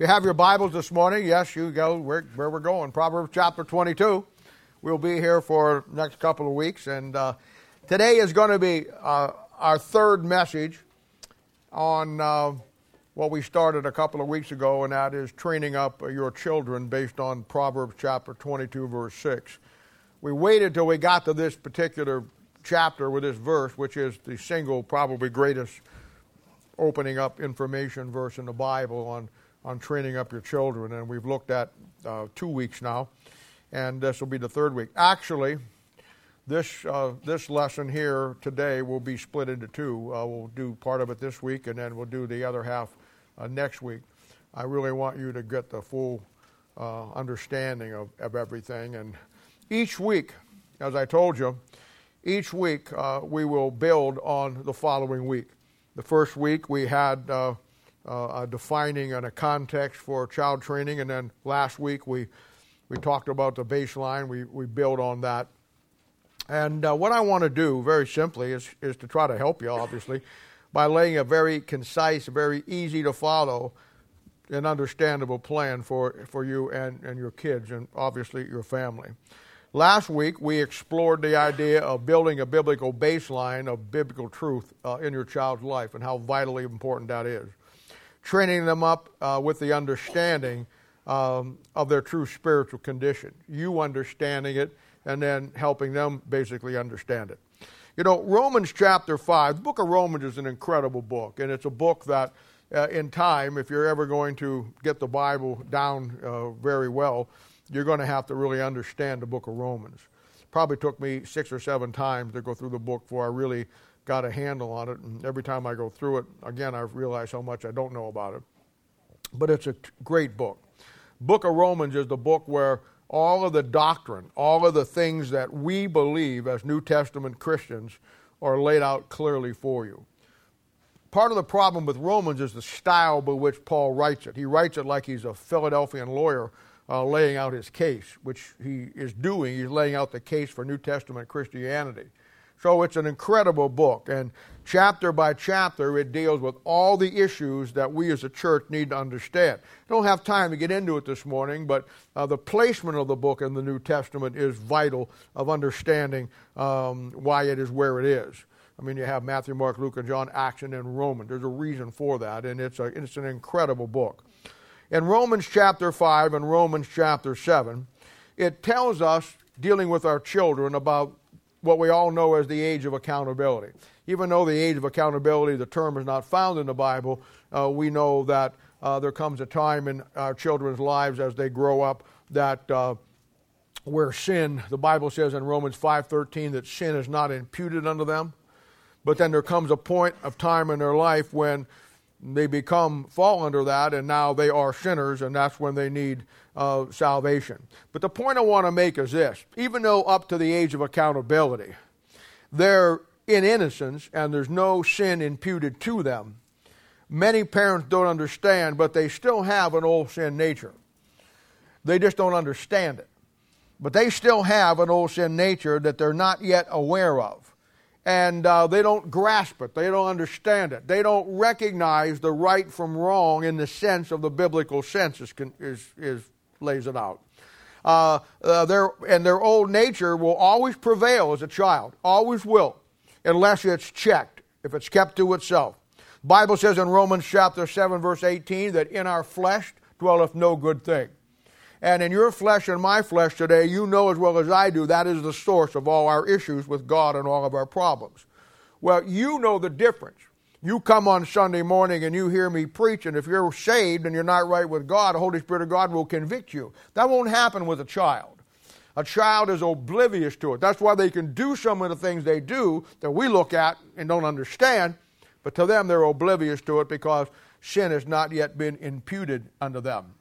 you have your Bibles this morning, yes, you go where, where we're going. Proverbs chapter 22. We'll be here for next couple of weeks, and uh, today is going to be uh, our third message on uh, what we started a couple of weeks ago, and that is training up your children based on Proverbs chapter 22, verse 6. We waited till we got to this particular chapter with this verse, which is the single, probably greatest opening up information verse in the Bible on on training up your children, and we've looked at uh, two weeks now, and this will be the third week. Actually, this uh, this lesson here today will be split into two. Uh, we'll do part of it this week, and then we'll do the other half uh, next week. I really want you to get the full uh, understanding of, of everything, and each week, as I told you, each week uh, we will build on the following week. The first week we had uh, defining and a context for child training. And then last week we, we talked about the baseline. We, we build on that. And uh, what I want to do, very simply, is, is to try to help you, obviously, by laying a very concise, very easy to follow, and understandable plan for, for you and, and your kids, and obviously your family. Last week, we explored the idea of building a biblical baseline of biblical truth uh, in your child's life and how vitally important that is training them up uh, with the understanding um, of their true spiritual condition. You understanding it and then helping them basically understand it. You know, Romans chapter 5, the book of Romans is an incredible book, and it's a book that, uh, in time, if you're ever going to get the Bible down uh, very well, you're going to have to really understand the book of Romans. Probably took me six or seven times to go through the book before I really got a handle on it. And every time I go through it, again, I realize how much I don't know about it. But it's a great book. Book of Romans is the book where all of the doctrine, all of the things that we believe as New Testament Christians are laid out clearly for you. Part of the problem with Romans is the style by which Paul writes it. He writes it like he's a Philadelphian lawyer uh, laying out his case, which he is doing. He's laying out the case for New Testament Christianity. So it's an incredible book. And chapter by chapter, it deals with all the issues that we as a church need to understand. Don't have time to get into it this morning, but uh, the placement of the book in the New Testament is vital of understanding um, why it is where it is. I mean, you have Matthew, Mark, Luke, and John, Acts, and then Romans. There's a reason for that, and it's, a, it's an incredible book. In Romans chapter 5 and Romans chapter 7, it tells us, dealing with our children, about what we all know as the age of accountability. Even though the age of accountability, the term is not found in the Bible, uh, we know that uh, there comes a time in our children's lives as they grow up that uh, where sin, the Bible says in Romans 5:13 that sin is not imputed unto them. But then there comes a point of time in their life when they become fall under that and now they are sinners and that's when they need uh, salvation. But the point i want to make is this. Even though up to the age of accountability they're in innocence and there's no sin imputed to them many parents don't understand but they still have an old sin nature. They just don't understand it. But they still have an old sin nature that they're not yet aware of and uh, they don't grasp it. They don't understand it. They don't recognize the right from wrong in the sense of the biblical sense, is, is, is lays it out. Uh, uh, their, and their old nature will always prevail as a child, always will, unless it's checked, if it's kept to itself. Bible says in Romans chapter 7, verse 18, that in our flesh dwelleth no good thing. And in your flesh and my flesh today, you know as well as I do, that is the source of all our issues with God and all of our problems. Well, you know the difference. You come on Sunday morning and you hear me preach, and if you're saved and you're not right with God, the Holy Spirit of God will convict you. That won't happen with a child. A child is oblivious to it. That's why they can do some of the things they do that we look at and don't understand, but to them they're oblivious to it because sin has not yet been imputed unto them.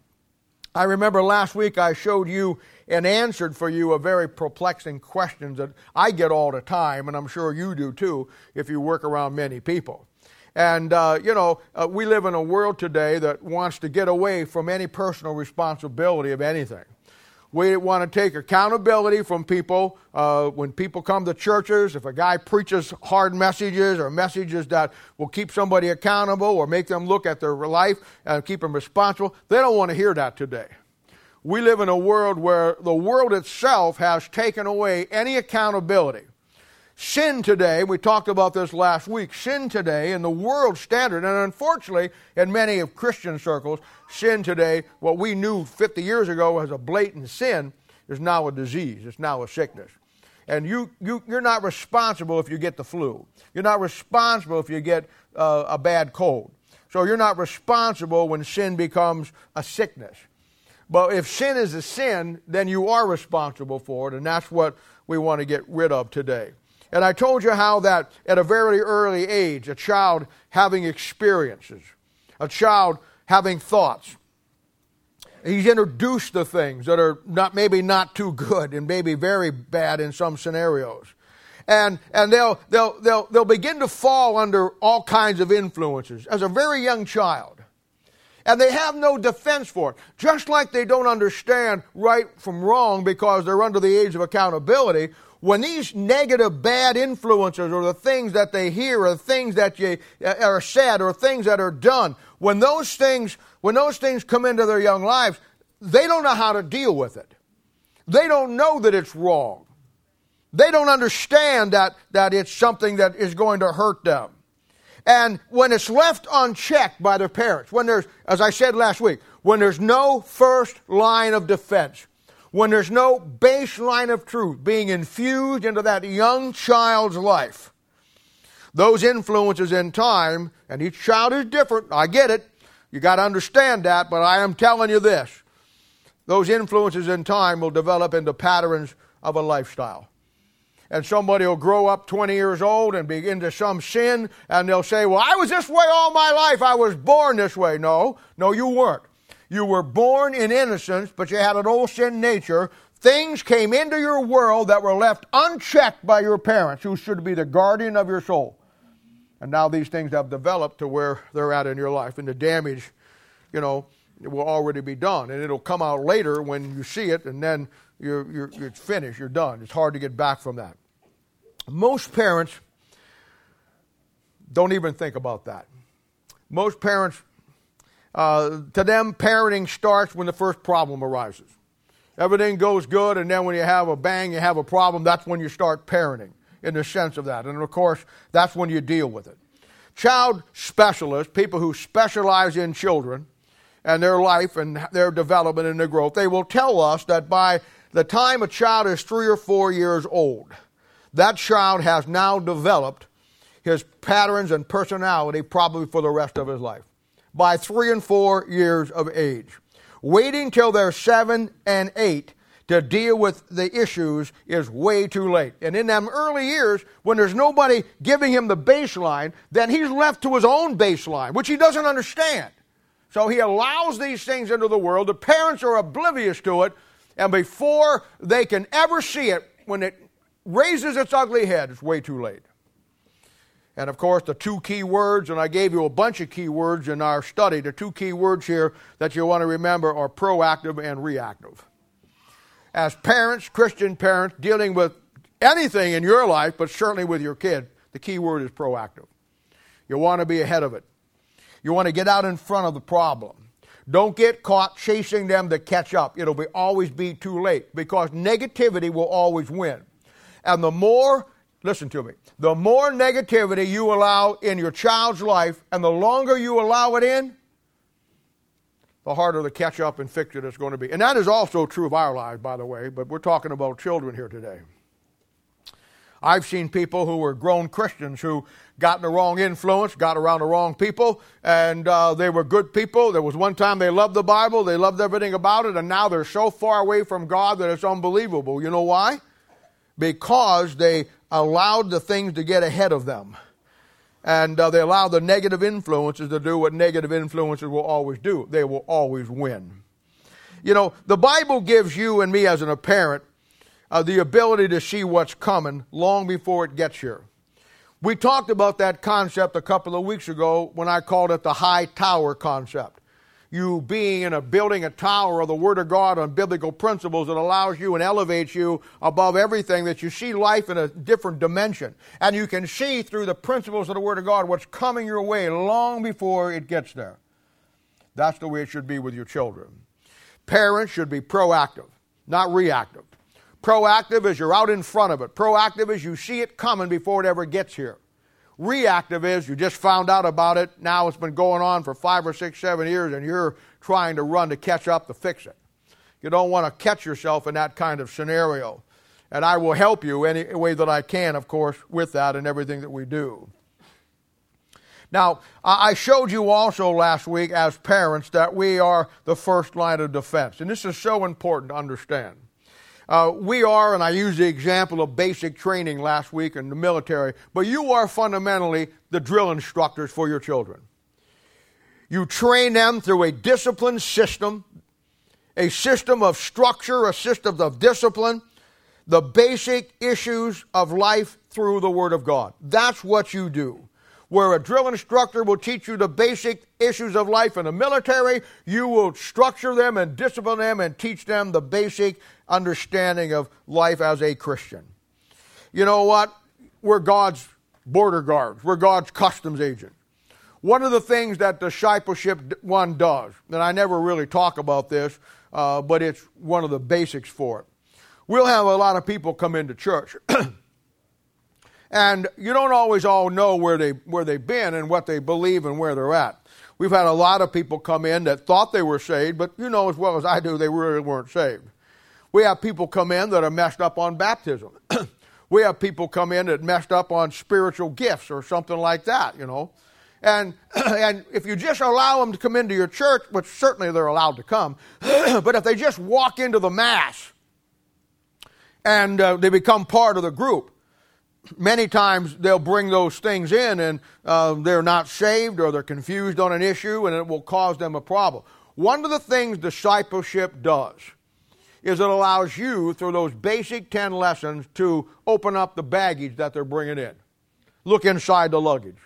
I remember last week I showed you and answered for you a very perplexing question that I get all the time, and I'm sure you do too if you work around many people. And, uh, you know, uh, we live in a world today that wants to get away from any personal responsibility of anything. We want to take accountability from people. Uh, when people come to churches, if a guy preaches hard messages or messages that will keep somebody accountable or make them look at their life and keep them responsible, they don't want to hear that today. We live in a world where the world itself has taken away any accountability. Sin today, we talked about this last week, sin today in the world standard, and unfortunately, in many of Christian circles, sin today, what we knew 50 years ago as a blatant sin, is now a disease, it's now a sickness. And you, you, you're not responsible if you get the flu. You're not responsible if you get uh, a bad cold. So you're not responsible when sin becomes a sickness. But if sin is a sin, then you are responsible for it, and that's what we want to get rid of today. And I told you how that at a very early age, a child having experiences, a child having thoughts, he's introduced to things that are not maybe not too good and maybe very bad in some scenarios. And, and they'll, they'll, they'll, they'll begin to fall under all kinds of influences as a very young child. And they have no defense for it. Just like they don't understand right from wrong because they're under the age of accountability, when these negative, bad influences or the things that they hear or the things that you, uh, are said or things that are done, when those things, when those things come into their young lives, they don't know how to deal with it. They don't know that it's wrong. They don't understand that, that it's something that is going to hurt them. And when it's left unchecked by their parents, when there's, as I said last week, when there's no first line of defense, when there's no baseline of truth being infused into that young child's life, those influences in time, and each child is different, I get it, you got to understand that, but I am telling you this those influences in time will develop into patterns of a lifestyle. And somebody will grow up 20 years old and be into some sin, and they'll say, Well, I was this way all my life. I was born this way. No, no, you weren't. You were born in innocence, but you had an old sin nature. Things came into your world that were left unchecked by your parents, who should be the guardian of your soul. And now these things have developed to where they're at in your life, and the damage, you know, will already be done. And it'll come out later when you see it, and then you're, you're, it's finished, you're done. It's hard to get back from that. Most parents don't even think about that. Most parents uh, to them, parenting starts when the first problem arises. Everything goes good, and then when you have a bang, you have a problem, that's when you start parenting, in the sense of that. And of course, that's when you deal with it. Child specialists, people who specialize in children and their life and their development and their growth, they will tell us that by the time a child is three or four years old, that child has now developed his patterns and personality probably for the rest of his life by three and four years of age. Waiting till they're seven and eight to deal with the issues is way too late. And in them early years, when there's nobody giving him the baseline, then he's left to his own baseline, which he doesn't understand. So he allows these things into the world. The parents are oblivious to it, and before they can ever see it, when it raises its ugly head, it's way too late. And of course, the two key words, and I gave you a bunch of key words in our study, the two key words here that you want to remember are proactive and reactive. As parents, Christian parents, dealing with anything in your life, but certainly with your kid, the key word is proactive. You want to be ahead of it. You want to get out in front of the problem. Don't get caught chasing them to catch up. It'll be, always be too late because negativity will always win. And the more Listen to me. The more negativity you allow in your child's life and the longer you allow it in, the harder the catch up and fix it is going to be. And that is also true of our lives, by the way, but we're talking about children here today. I've seen people who were grown Christians who got the wrong influence, got around the wrong people, and uh, they were good people. There was one time they loved the Bible, they loved everything about it, and now they're so far away from God that it's unbelievable. You know why? Because they allowed the things to get ahead of them. And uh, they allowed the negative influences to do what negative influences will always do. They will always win. You know, the Bible gives you and me as an parent uh, the ability to see what's coming long before it gets here. We talked about that concept a couple of weeks ago when I called it the high tower concept. You being in a building a tower of the Word of God on biblical principles that allows you and elevates you above everything, that you see life in a different dimension. And you can see through the principles of the Word of God what's coming your way long before it gets there. That's the way it should be with your children. Parents should be proactive, not reactive. Proactive is you're out in front of it. Proactive is you see it coming before it ever gets here. Reactive is you just found out about it. Now it's been going on for five or six, seven years, and you're trying to run to catch up to fix it. You don't want to catch yourself in that kind of scenario. And I will help you any way that I can, of course, with that and everything that we do. Now, I showed you also last week as parents that we are the first line of defense. And this is so important to understand. Uh, we are, and I used the example of basic training last week in the military, but you are fundamentally the drill instructors for your children. You train them through a disciplined system, a system of structure, a system of discipline, the basic issues of life through the Word of God. That's what you do where a drill instructor will teach you the basic issues of life in the military, you will structure them and discipline them and teach them the basic understanding of life as a Christian. You know what? We're God's border guards, we're God's customs agent. One of the things that discipleship one does, and I never really talk about this, uh, but it's one of the basics for it. We'll have a lot of people come into church. And you don't always all know where, they, where they've been and what they believe and where they're at. We've had a lot of people come in that thought they were saved, but you know as well as I do, they really weren't saved. We have people come in that are messed up on baptism. we have people come in that messed up on spiritual gifts or something like that, you know. And, and if you just allow them to come into your church, which certainly they're allowed to come, but if they just walk into the Mass and uh, they become part of the group, many times they'll bring those things in and uh, they're not saved or they're confused on an issue and it will cause them a problem. One of the things discipleship does is it allows you, through those basic 10 lessons, to open up the baggage that they're bringing in. Look inside the luggage.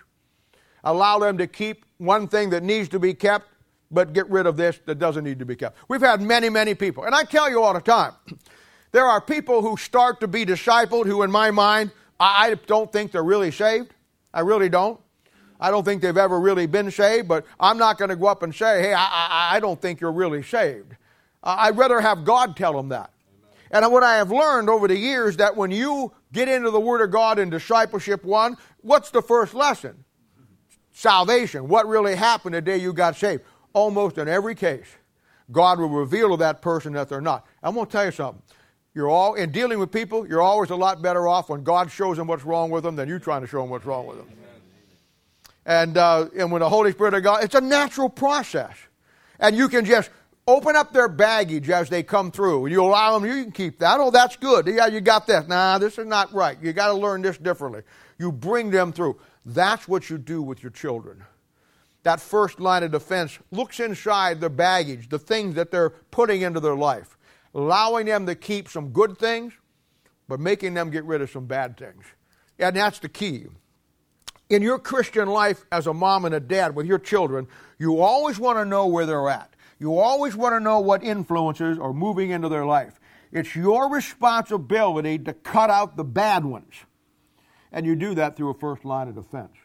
Allow them to keep one thing that needs to be kept, but get rid of this that doesn't need to be kept. We've had many, many people, and I tell you all the time, there are people who start to be discipled who, in my mind, I don't think they're really saved. I really don't. I don't think they've ever really been saved, but I'm not going to go up and say, hey, I, I, I don't think you're really saved. Uh, I'd rather have God tell them that. And what I have learned over the years that when you get into the Word of God in discipleship one, what's the first lesson? Salvation. What really happened the day you got saved? Almost in every case, God will reveal to that person that they're not. I'm going to tell you something. You're all in dealing with people. You're always a lot better off when God shows them what's wrong with them than you trying to show them what's wrong with them. And uh, and when the Holy Spirit of God, it's a natural process, and you can just open up their baggage as they come through. You allow them. You can keep that. Oh, that's good. Yeah, you got this. Nah, this is not right. You got to learn this differently. You bring them through. That's what you do with your children. That first line of defense looks inside their baggage, the things that they're putting into their life allowing them to keep some good things, but making them get rid of some bad things. And that's the key. In your Christian life as a mom and a dad with your children, you always want to know where they're at. You always want to know what influences are moving into their life. It's your responsibility to cut out the bad ones. And you do that through a first line of defense.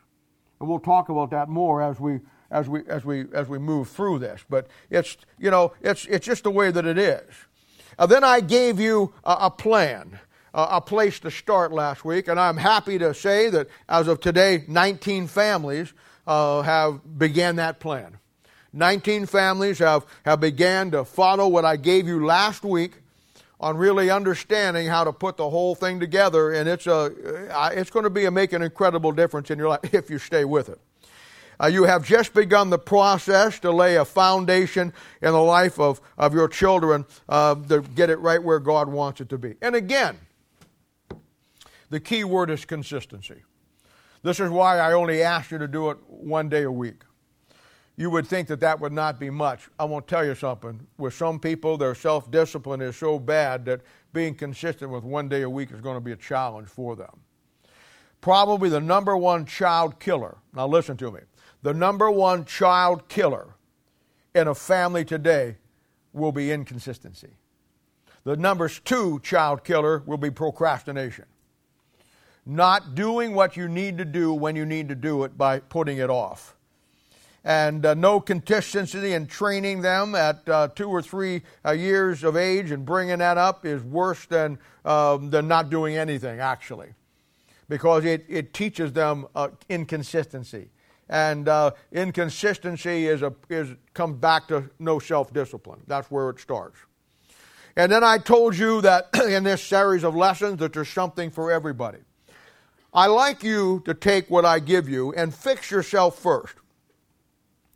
And we'll talk about that more as we as we as we as we move through this. But it's you know, it's it's just the way that it is. Uh, then I gave you a, plan, a place to start last week, and I'm happy to say that as of today, 19 families uh, have began that plan. 19 families have, have began to follow what I gave you last week on really understanding how to put the whole thing together, and it's, a, it's going to be a, make an incredible difference in your life if you stay with it. Uh, you have just begun the process to lay a foundation in the life of, of your children uh, to get it right where God wants it to be. And again, the key word is consistency. This is why I only asked you to do it one day a week. You would think that that would not be much. I won't tell you something. With some people, their self discipline is so bad that being consistent with one day a week is going to be a challenge for them. Probably the number one child killer. Now, listen to me the number one child killer in a family today will be inconsistency. The numbers two child killer will be procrastination. Not doing what you need to do when you need to do it by putting it off. And uh, no consistency in training them at uh, two or three uh, years of age and bringing that up is worse than, um, than not doing anything, actually, because it, it teaches them uh, inconsistency and uh, inconsistency is a is comes back to no self discipline. That's where it starts. And then I told you that in this series of lessons that there's something for everybody. I like you to take what I give you and fix yourself first.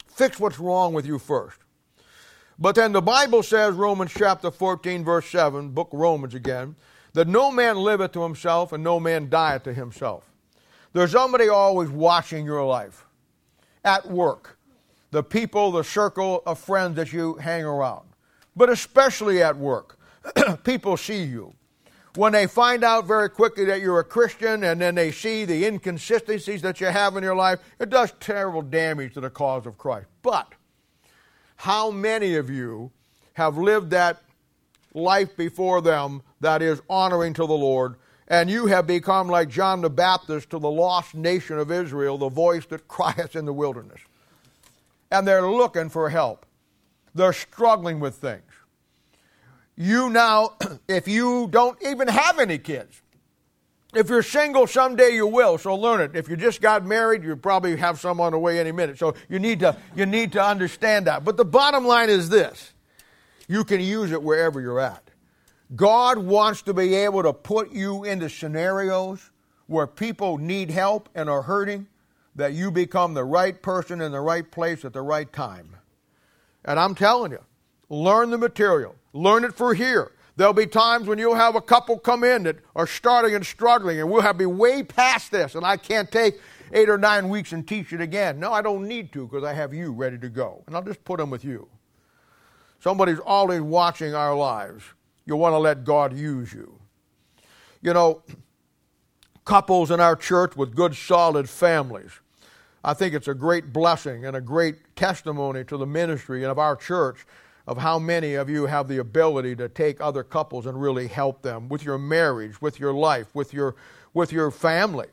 Fix what's wrong with you first. But then the Bible says, Romans chapter 14, verse 7, book Romans again, that no man liveth to himself and no man dieth to himself. There's somebody always watching your life at work, the people, the circle of friends that you hang around, but especially at work. people see you. When they find out very quickly that you're a Christian and then they see the inconsistencies that you have in your life, it does terrible damage to the cause of Christ. But how many of you have lived that life before them that is honoring to the Lord and you have become like John the Baptist to the lost nation of Israel, the voice that crieth in the wilderness. And they're looking for help. They're struggling with things. You now, if you don't even have any kids, if you're single, someday you will, so learn it. If you just got married, you probably have some on the way any minute. So you need to, you need to understand that. But the bottom line is this you can use it wherever you're at. God wants to be able to put you into scenarios where people need help and are hurting, that you become the right person in the right place at the right time. And I'm telling you, learn the material, learn it for here. There'll be times when you'll have a couple come in that are starting and struggling, and we'll have to be way past this, and I can't take eight or nine weeks and teach it again. No, I don't need to because I have you ready to go, and I'll just put them with you. Somebody's always watching our lives. You'll want to let God use you. You know, couples in our church with good, solid families. I think it's a great blessing and a great testimony to the ministry and of our church of how many of you have the ability to take other couples and really help them with your marriage, with your life, with your, with your family.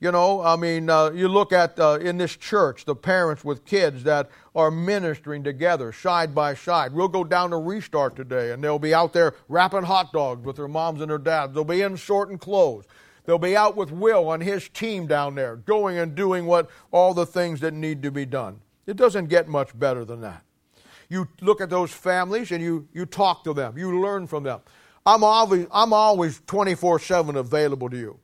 You know, I mean, uh, you look at uh, in this church the parents with kids that are ministering together side by side. We'll go down to Restart today, and they'll be out there wrapping hot dogs with their moms and their dads. They'll be in sorting clothes. They'll be out with Will and his team down there, going and doing what all the things that need to be done. It doesn't get much better than that. You look at those families and you, you talk to them, you learn from them. I'm always, I'm always 24 7 available to you.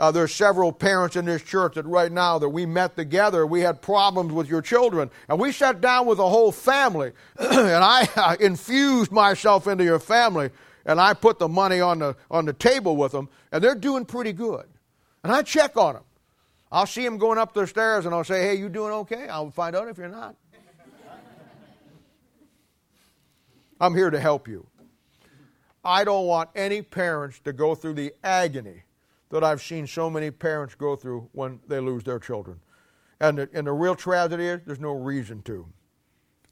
Uh, there's several parents in this church that right now that we met together, we had problems with your children, and we sat down with the whole family, and I infused myself into your family, and I put the money on the on the table with them, and they're doing pretty good. And I check on them. I'll see them going up the stairs, and I'll say, "Hey, you doing okay?" I'll find out if you're not. I'm here to help you. I don't want any parents to go through the agony that I've seen so many parents go through when they lose their children. And the, and the real tragedy is there's no reason to.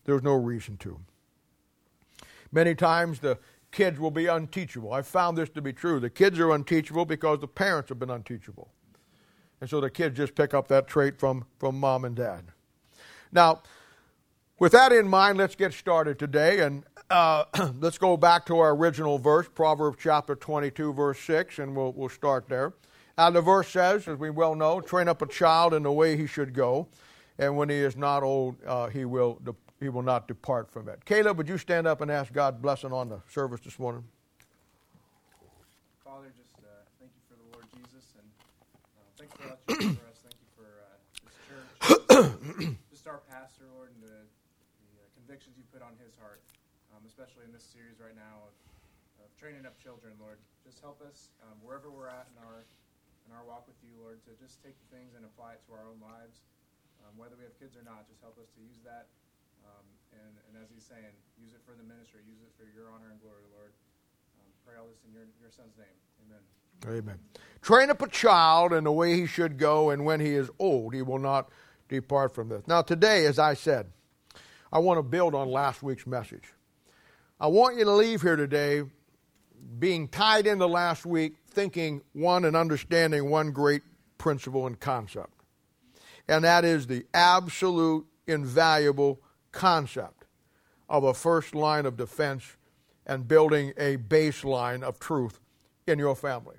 There's no reason to. Many times the kids will be unteachable. I've found this to be true. The kids are unteachable because the parents have been unteachable. And so the kids just pick up that trait from, from mom and dad. Now, with that in mind, let's get started today. And uh, let's go back to our original verse, Proverbs chapter 22, verse 6, and we'll, we'll start there. And the verse says, as we well know, train up a child in the way he should go, and when he is not old, uh, he, will de- he will not depart from it. Caleb, would you stand up and ask God blessing on the service this morning? Father, just uh, thank you for the Lord Jesus, and uh, thanks for what you for us. Thank you for uh, this church, just our pastor, Lord, and the, the uh, convictions you put on his heart um, especially in this series right now of, of, training up children, Lord. Just help us um, wherever we're at in our in our walk with you, Lord, to just take the things and apply it to our own lives, um, whether we have kids or not. Just help us to use that, um, and, and as he's saying, use it for the ministry, use it for your honor and glory, Lord. Um, pray all this in your your son's name, Amen. Amen. Train up a child in the way he should go, and when he is old, he will not depart from this. Now, today, as I said, I want to build on last week's message. I want you to leave here today being tied into last week, thinking one and understanding one great principle and concept. And that is the absolute, invaluable concept of a first line of defense and building a baseline of truth in your family.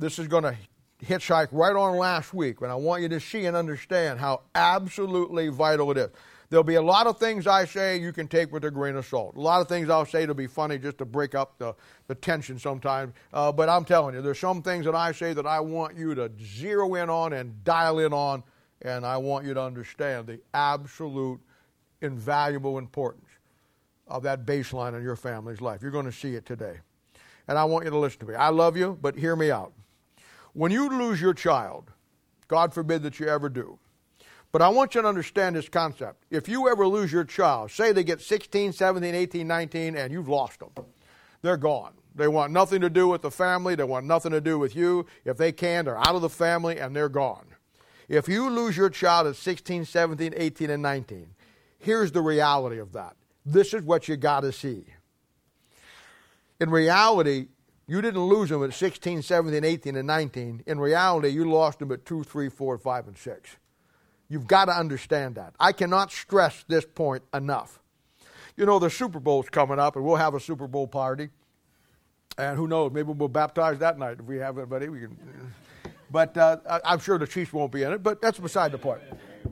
This is going to hitchhike right on last week, and I want you to see and understand how absolutely vital it is. There'll be a lot of things I say you can take with a grain of salt. A lot of things I'll say to be funny just to break up the, the tension sometimes. Uh, but I'm telling you, there's some things that I say that I want you to zero in on and dial in on, and I want you to understand the absolute invaluable importance of that baseline in your family's life. You're going to see it today. And I want you to listen to me. I love you, but hear me out. When you lose your child, God forbid that you ever do, but I want you to understand this concept. If you ever lose your child, say they get 16, 17, 18, 19, and you've lost them, they're gone. They want nothing to do with the family, they want nothing to do with you. If they can, they're out of the family and they're gone. If you lose your child at 16, 17, 18, and 19, here's the reality of that. This is what you got to see. In reality, you didn't lose them at 16, 17, 18, and 19. In reality, you lost them at 2, 3, 4, 5, and 6. You've got to understand that. I cannot stress this point enough. You know, the Super Bowl's coming up, and we'll have a Super Bowl party. And who knows, maybe we'll baptize that night if we have anybody. We can. But uh, I'm sure the Chiefs won't be in it, but that's beside the point.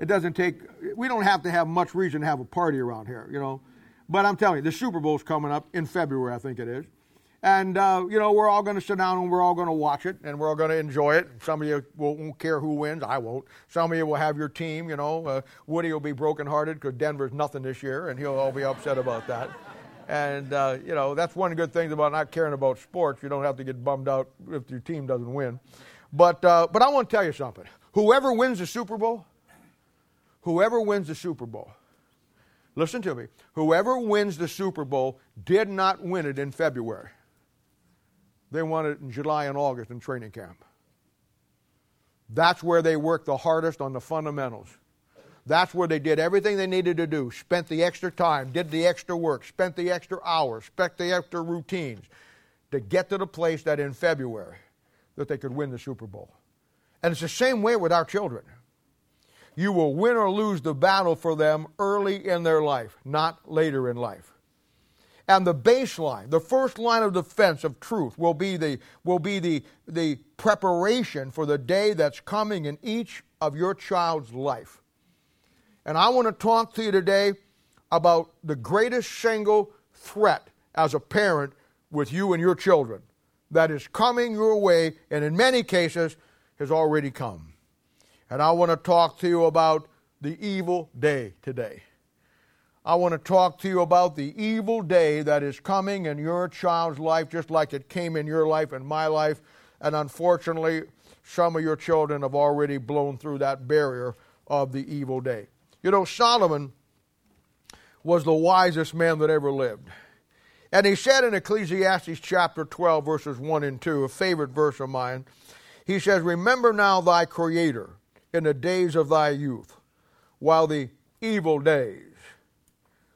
It doesn't take, we don't have to have much reason to have a party around here, you know. But I'm telling you, the Super Bowl's coming up in February, I think it is. And, uh, you know, we're all going to sit down and we're all going to watch it and we're all going to enjoy it. Some of you won't care who wins. I won't. Some of you will have your team, you know. Uh, Woody will be brokenhearted because Denver's nothing this year and he'll all be upset about that. And, uh, you know, that's one good things about not caring about sports. You don't have to get bummed out if your team doesn't win. But, uh, but I want to tell you something. Whoever wins the Super Bowl, whoever wins the Super Bowl, listen to me, whoever wins the Super Bowl did not win it in February. They won it in July and August in training camp. That's where they worked the hardest on the fundamentals. That's where they did everything they needed to do, spent the extra time, did the extra work, spent the extra hours, spent the extra routines to get to the place that in February that they could win the Super Bowl. And it's the same way with our children. You will win or lose the battle for them early in their life, not later in life. And the baseline, the first line of defense of truth will be the, will be the, the preparation for the day that's coming in each of your child's life. And I want to talk to you today about the greatest single threat as a parent with you and your children that is coming your way and in many cases has already come. And I want to talk to you about the evil day today. I want to talk to you about the evil day that is coming in your child's life, just like it came in your life and my life. And unfortunately, some of your children have already blown through that barrier of the evil day. You know, Solomon was the wisest man that ever lived. And he said in Ecclesiastes chapter 12, verses 1 and 2, a favorite verse of mine, he says, Remember now thy Creator in the days of thy youth, while the evil days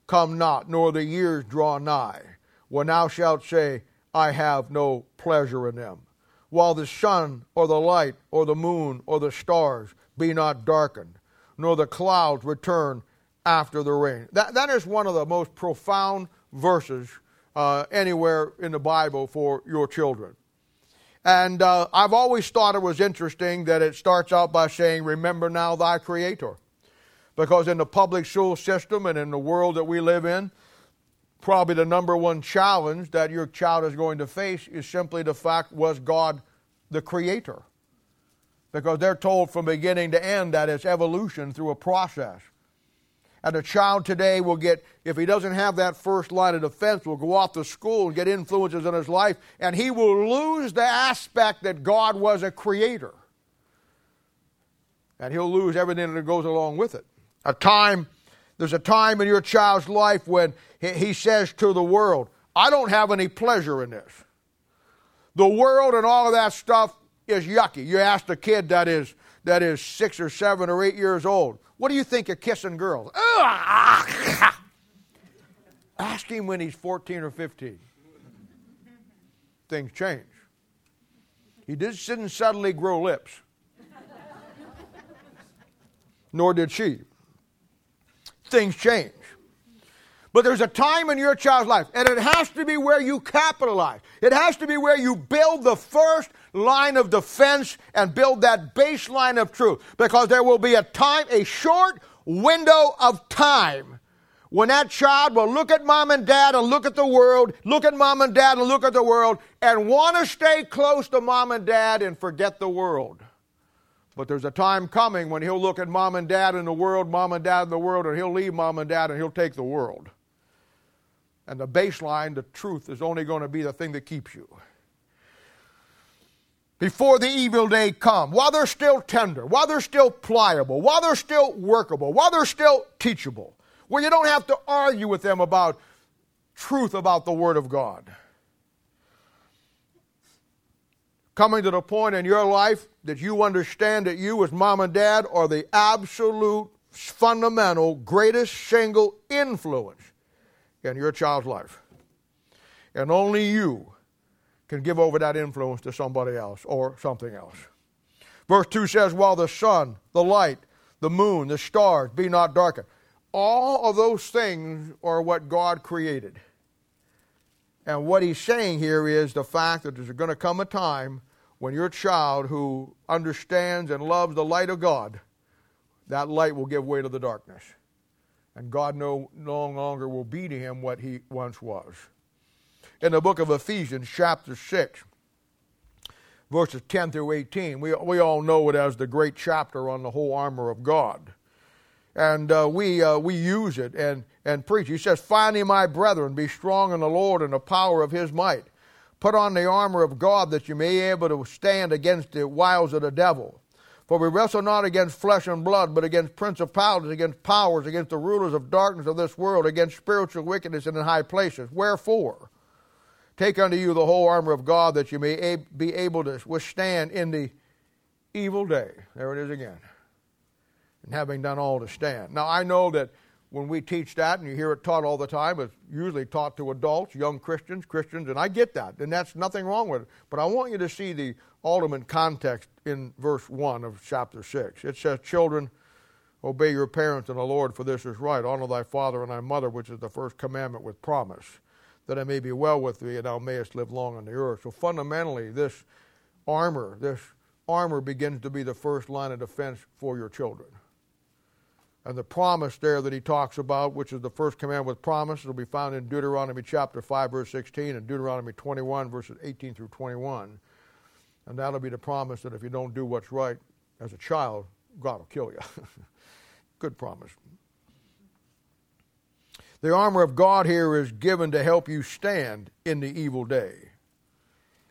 come not, nor the years draw nigh, when thou shalt say, I have no pleasure in them. While the sun, or the light, or the moon, or the stars be not darkened, nor the clouds return after the rain. That, that is one of the most profound verses uh, anywhere in the Bible for your children. And uh, I've always thought it was interesting that it starts out by saying, Remember now thy Creator. Because in the public school system and in the world that we live in, probably the number one challenge that your child is going to face is simply the fact was God the creator? Because they're told from beginning to end that it's evolution through a process. And a child today will get, if he doesn't have that first line of defense, will go off to school and get influences in his life, and he will lose the aspect that God was a creator. And he'll lose everything that goes along with it. A time, there's a time in your child's life when he says to the world, I don't have any pleasure in this. The world and all of that stuff is yucky. You ask a kid that is that is six or seven or eight years old, what do you think of kissing girls? Ask him when he's 14 or 15. Things change. He didn't suddenly grow lips, nor did she. Things change. But there's a time in your child's life, and it has to be where you capitalize. It has to be where you build the first line of defense and build that baseline of truth. Because there will be a time, a short window of time when that child will look at mom and dad and look at the world, look at mom and dad and look at the world, and want to stay close to mom and dad and forget the world. But there's a time coming when he'll look at mom and dad in the world, mom and dad in the world, and he'll leave mom and dad and he'll take the world. And the baseline, the truth, is only going to be the thing that keeps you. Before the evil day come, while they're still tender, while they're still pliable, while they're still workable, while they're still teachable, where you don't have to argue with them about truth about the Word of God. Coming to the point in your life that you understand that you, as mom and dad, are the absolute, fundamental, greatest single influence in your child's life. And only you can give over that influence to somebody else or something else. Verse 2 says, While the sun, the light, the moon, the stars be not darkened. All of those things are what God created. And what he's saying here is the fact that there's going to come a time when your child who understands and loves the light of God, that light will give way to the darkness. And God no, no longer will be to him what he once was. In the book of Ephesians, chapter 6, verses 10 through 18, we, we all know it as the great chapter on the whole armor of God and uh, we, uh, we use it and, and preach. He says, Finally, my brethren, be strong in the Lord and the power of his might. Put on the armor of God that you may be able to stand against the wiles of the devil. For we wrestle not against flesh and blood, but against principalities, against powers, against the rulers of darkness of this world, against spiritual wickedness in high places. Wherefore, take unto you the whole armor of God that you may be able to withstand in the evil day. There it is again and having done all to stand. Now, I know that when we teach that, and you hear it taught all the time, it's usually taught to adults, young Christians, Christians, and I get that, and that's nothing wrong with it. But I want you to see the ultimate context in verse 1 of chapter 6. It says, Children, obey your parents in the Lord, for this is right. Honor thy father and thy mother, which is the first commandment with promise, that it may be well with thee, and thou mayest live long on the earth. So fundamentally, this armor, this armor begins to be the first line of defense for your children. And the promise there that he talks about, which is the first command with promise, it'll be found in Deuteronomy chapter 5, verse 16, and Deuteronomy 21, verses 18 through 21. And that'll be the promise that if you don't do what's right as a child, God will kill you. Good promise. The armor of God here is given to help you stand in the evil day.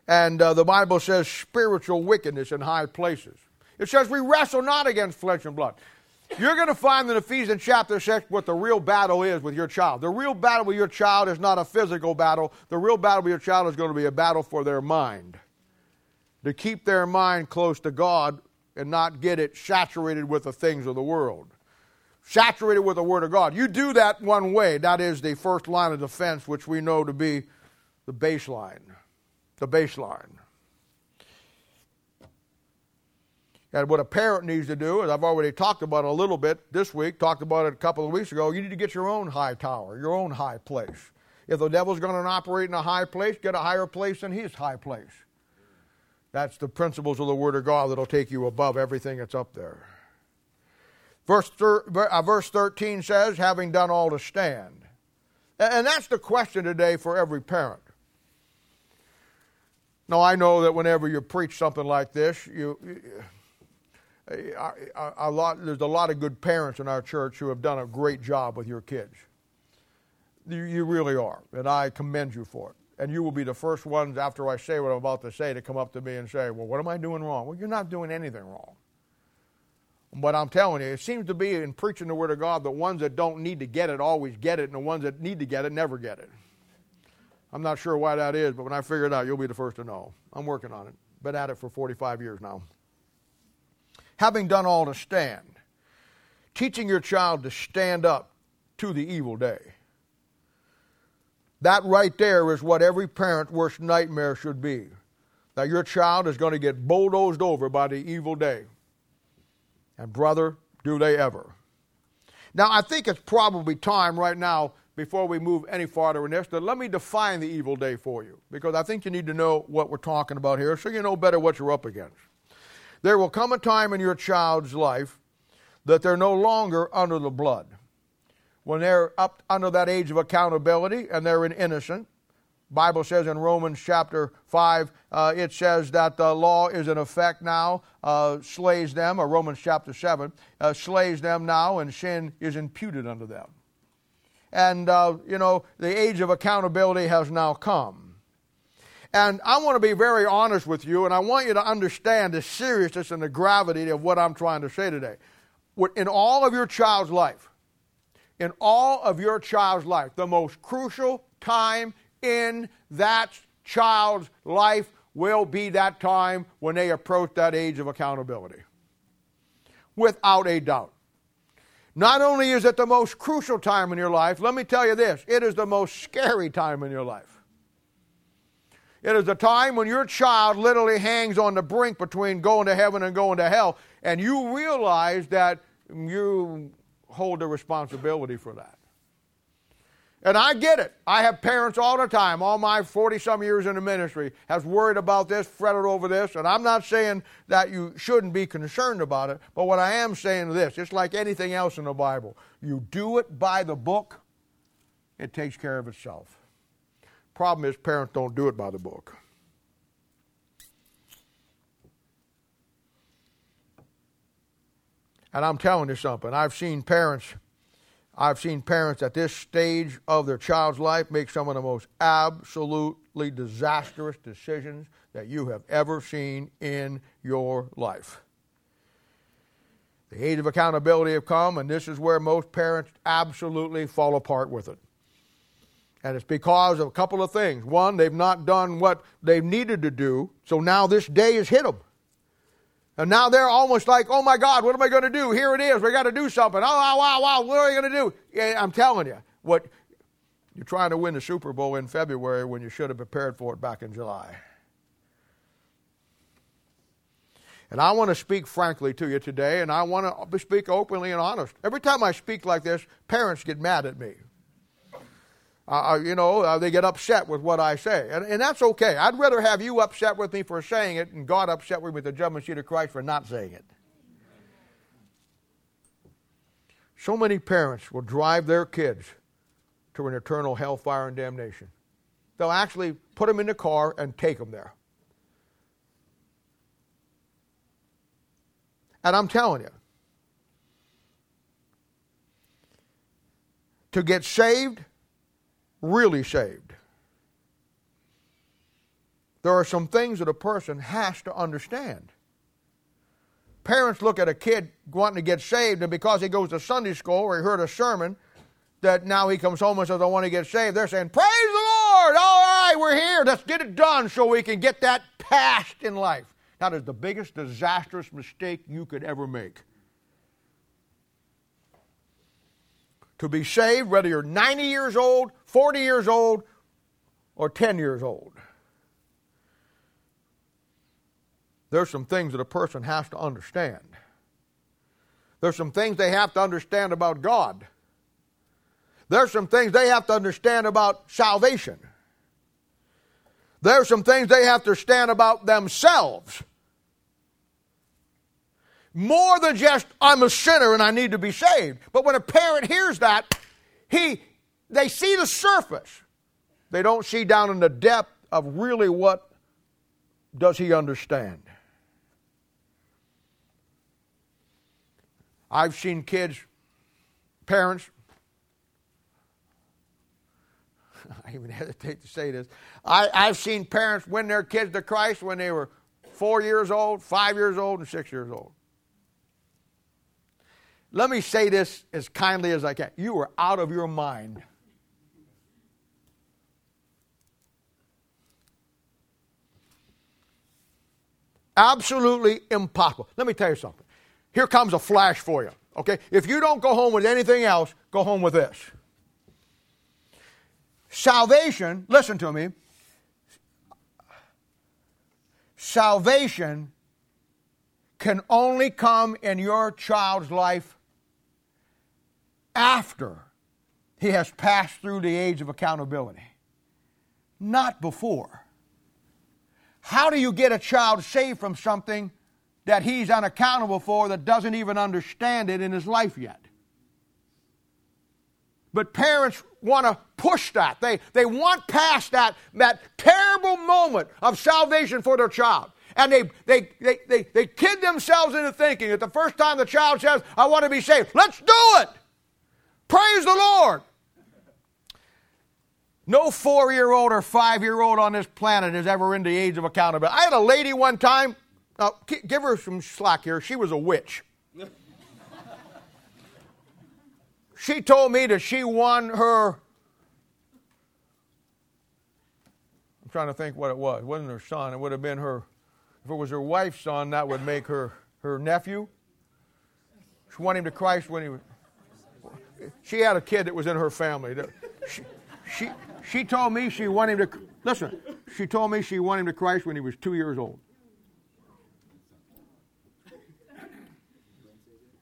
And uh, the Bible says spiritual wickedness in high places. It says we wrestle not against flesh and blood. You're going to find in Ephesians chapter 6 what the real battle is with your child. The real battle with your child is not a physical battle. The real battle with your child is going to be a battle for their mind. To keep their mind close to God and not get it saturated with the things of the world. Saturated with the Word of God. You do that one way. That is the first line of defense, which we know to be the baseline. The baseline. And what a parent needs to do, as I've already talked about a little bit this week, talked about it a couple of weeks ago, you need to get your own high tower, your own high place. If the devil's going to operate in a high place, get a higher place than his high place. That's the principles of the Word of God that'll take you above everything that's up there. Verse, uh, verse 13 says, having done all to stand. And that's the question today for every parent. Now, I know that whenever you preach something like this, you, a, lot, there's a lot of good parents in our church who have done a great job with your kids. You, you really are, and I commend you for it. And you will be the first ones after I say what I'm about to say to come up to me and say, Well, what am I doing wrong? Well, you're not doing anything wrong. But I'm telling you, it seems to be in preaching the Word of God, the ones that don't need to get it always get it, and the ones that need to get it never get it. I'm not sure why that is, but when I figure it out, you'll be the first to know. I'm working on it. Been at it for 45 years now. Having done all to stand. Teaching your child to stand up to the evil day. That right there is what every parent's worst nightmare should be. That your child is going to get bulldozed over by the evil day. And brother, do they ever. Now, I think it's probably time right now, before we move any farther in this, that let me define the evil day for you, because I think you need to know what we're talking about here so you know better what you're up against. There will come a time in your child's life that they're no longer under the blood. When they're up under that age of accountability and they're an innocent, Bible says in Romans chapter 5, uh, it says that the law is in effect now, uh, slays them, or Romans chapter 7, uh, slays them now, and sin is imputed unto them. And, uh, you know, the age of accountability has now come. And I want to be very honest with you, and I want you to understand the seriousness and the gravity of what I'm trying to say today. In all of your child's life, in all of your child's life, the most crucial time in that child's life will be that time when they approach that age of accountability. Without a doubt. Not only is it the most crucial time in your life, let me tell you this it is the most scary time in your life. It is a time when your child literally hangs on the brink between going to heaven and going to hell, and you realize that you hold the responsibility for that. And I get it. I have parents all the time, all my 40 some years in the ministry, has worried about this, fretted over this. And I'm not saying that you shouldn't be concerned about it, but what I am saying is this it's like anything else in the Bible. You do it by the book, it takes care of itself. Problem is, parents don't do it by the book. And I'm telling you something, I've seen parents I've seen parents at this stage of their child's life make some of the most absolutely disastrous decisions that you have ever seen in your life. The age of accountability have come, and this is where most parents absolutely fall apart with it. And it's because of a couple of things. One, they've not done what they've needed to do, so now this day has hit them. And now they're almost like, oh my God, what am I going to do? Here it is. We got to do something. Oh, wow, wow, wow. What are you going to do? Yeah, I'm telling you, what you're trying to win the Super Bowl in February when you should have prepared for it back in July. And I want to speak frankly to you today, and I want to speak openly and honest. Every time I speak like this, parents get mad at me. Uh, uh, you know, uh, they get upset with what I say. And, and that's okay. I'd rather have you upset with me for saying it and God upset with me, the judgment seat of Christ, for not saying it. So many parents will drive their kids to an eternal hellfire and damnation. They'll actually put them in the car and take them there. And I'm telling you, to get saved, really saved. There are some things that a person has to understand. Parents look at a kid wanting to get saved, and because he goes to Sunday school or he heard a sermon, that now he comes home and says, I want to get saved. They're saying, Praise the Lord! All right, we're here. Let's get it done so we can get that passed in life. That is the biggest disastrous mistake you could ever make. to be saved, whether you're 90 years old, 40 years old, or 10 years old. There's some things that a person has to understand. There's some things they have to understand about God. There's some things they have to understand about salvation. There's some things they have to understand about themselves more than just I'm a sinner and I need to be saved. But when a parent hears that, he they see the surface. They don't see down in the depth of really what does he understand. I've seen kids, parents, I even hesitate to say this. I, I've seen parents win their kids to Christ when they were four years old, five years old, and six years old. Let me say this as kindly as I can. You are out of your mind. Absolutely impossible. Let me tell you something. here comes a flash for you. Okay? If you don't go home with anything else, go home with this. Salvation, listen to me. Salvation can only come in your child's life after he has passed through the age of accountability, not before. How do you get a child saved from something that he's unaccountable for that doesn't even understand it in his life yet? But parents want to push that. They, they want past that, that terrible moment of salvation for their child. And they, they, they, they, they kid themselves into thinking that the first time the child says, I want to be saved, let's do it. Praise the Lord. No four year old or five year old on this planet is ever in the age of accountability. I had a lady one time, now give her some slack here, she was a witch. she told me that she won her. I'm trying to think what it was. It wasn't her son, it would have been her. If it was her wife's son, that would make her her nephew. She won him to Christ when he was. She had a kid that was in her family. She, she, she told me she wanted him to, listen, she told me she wanted him to Christ when he was two years old.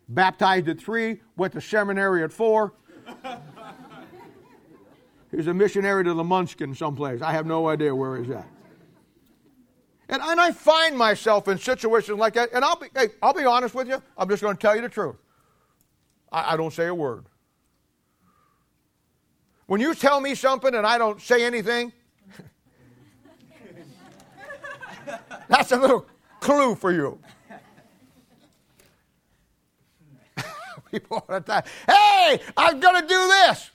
Baptized at three, went to seminary at four. He's a missionary to the Munchkin someplace. I have no idea where he's at. And, and I find myself in situations like that, and I'll be, hey, I'll be honest with you. I'm just going to tell you the truth. I, I don't say a word. When you tell me something and I don't say anything, that's a little clue for you. People all the hey, I'm going to do this.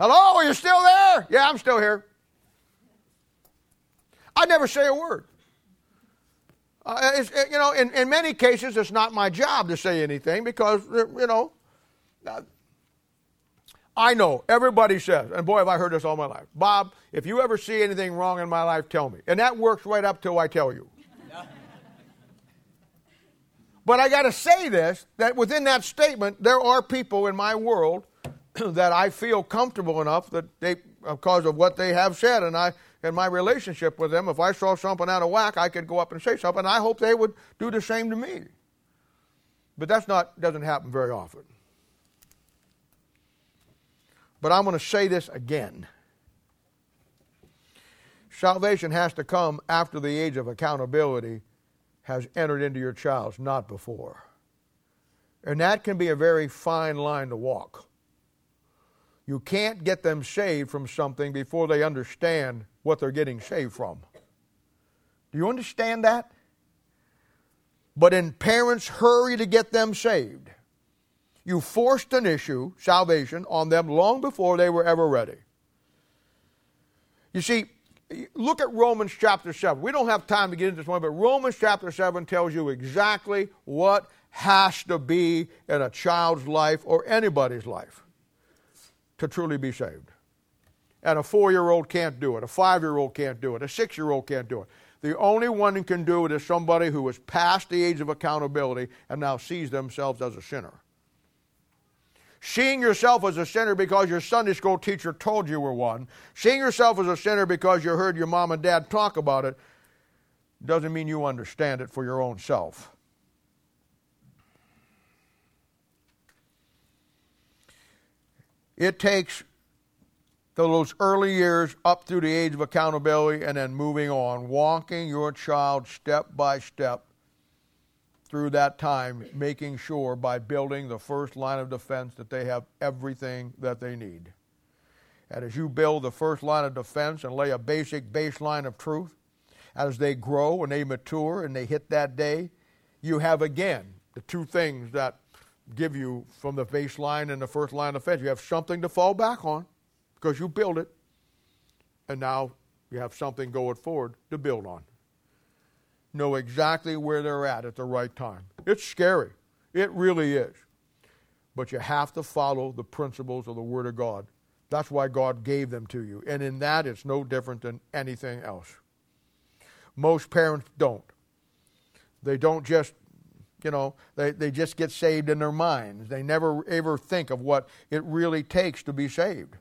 Hello, are you still there? Yeah, I'm still here. I never say a word. Uh, you know, in, in many cases, it's not my job to say anything because, you know, I know everybody says, and boy, have I heard this all my life. Bob, if you ever see anything wrong in my life, tell me. And that works right up till I tell you. but I got to say this that within that statement, there are people in my world that I feel comfortable enough that they, because of what they have said, and I, in my relationship with them, if I saw something out of whack, I could go up and say something. And I hope they would do the same to me. But that's not doesn't happen very often. But I'm going to say this again. Salvation has to come after the age of accountability has entered into your child's, not before. And that can be a very fine line to walk. You can't get them saved from something before they understand what they're getting saved from. Do you understand that? But in parents' hurry to get them saved, you forced an issue, salvation, on them long before they were ever ready. You see, look at Romans chapter 7. We don't have time to get into this one, but Romans chapter 7 tells you exactly what has to be in a child's life or anybody's life to truly be saved. And a four year old can't do it, a five year old can't do it, a six year old can't do it. The only one who can do it is somebody who is past the age of accountability and now sees themselves as a sinner. Seeing yourself as a sinner because your Sunday school teacher told you were one, seeing yourself as a sinner because you heard your mom and dad talk about it, doesn't mean you understand it for your own self. It takes those early years up through the age of accountability and then moving on, walking your child step by step through that time, making sure by building the first line of defense that they have everything that they need. And as you build the first line of defense and lay a basic baseline of truth, as they grow and they mature and they hit that day, you have again the two things that give you from the baseline and the first line of defense. You have something to fall back on because you build it, and now you have something going forward to build on know exactly where they're at at the right time. It's scary. It really is. But you have to follow the principles of the Word of God. That's why God gave them to you. And in that, it's no different than anything else. Most parents don't. They don't just, you know, they, they just get saved in their minds. They never ever think of what it really takes to be saved.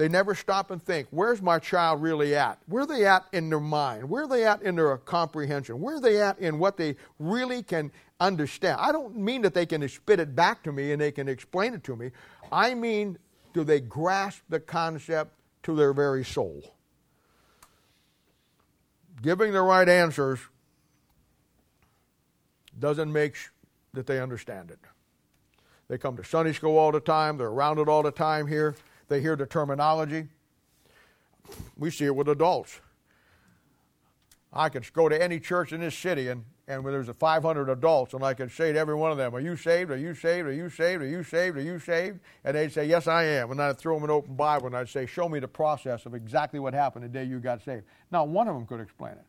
They never stop and think, where's my child really at? Where are they at in their mind? Where are they at in their comprehension? Where are they at in what they really can understand? I don't mean that they can spit it back to me and they can explain it to me. I mean, do they grasp the concept to their very soul? Giving the right answers doesn't make sh- that they understand it. They come to Sunday school all the time, they're around it all the time here, they hear the terminology. We see it with adults. I could go to any church in this city and, and there's a 500 adults, and I could say to every one of them, Are you saved? Are you saved? Are you saved? Are you saved? Are you saved? And they'd say, Yes, I am. And I'd throw them an open Bible and I'd say, Show me the process of exactly what happened the day you got saved. Not one of them could explain it.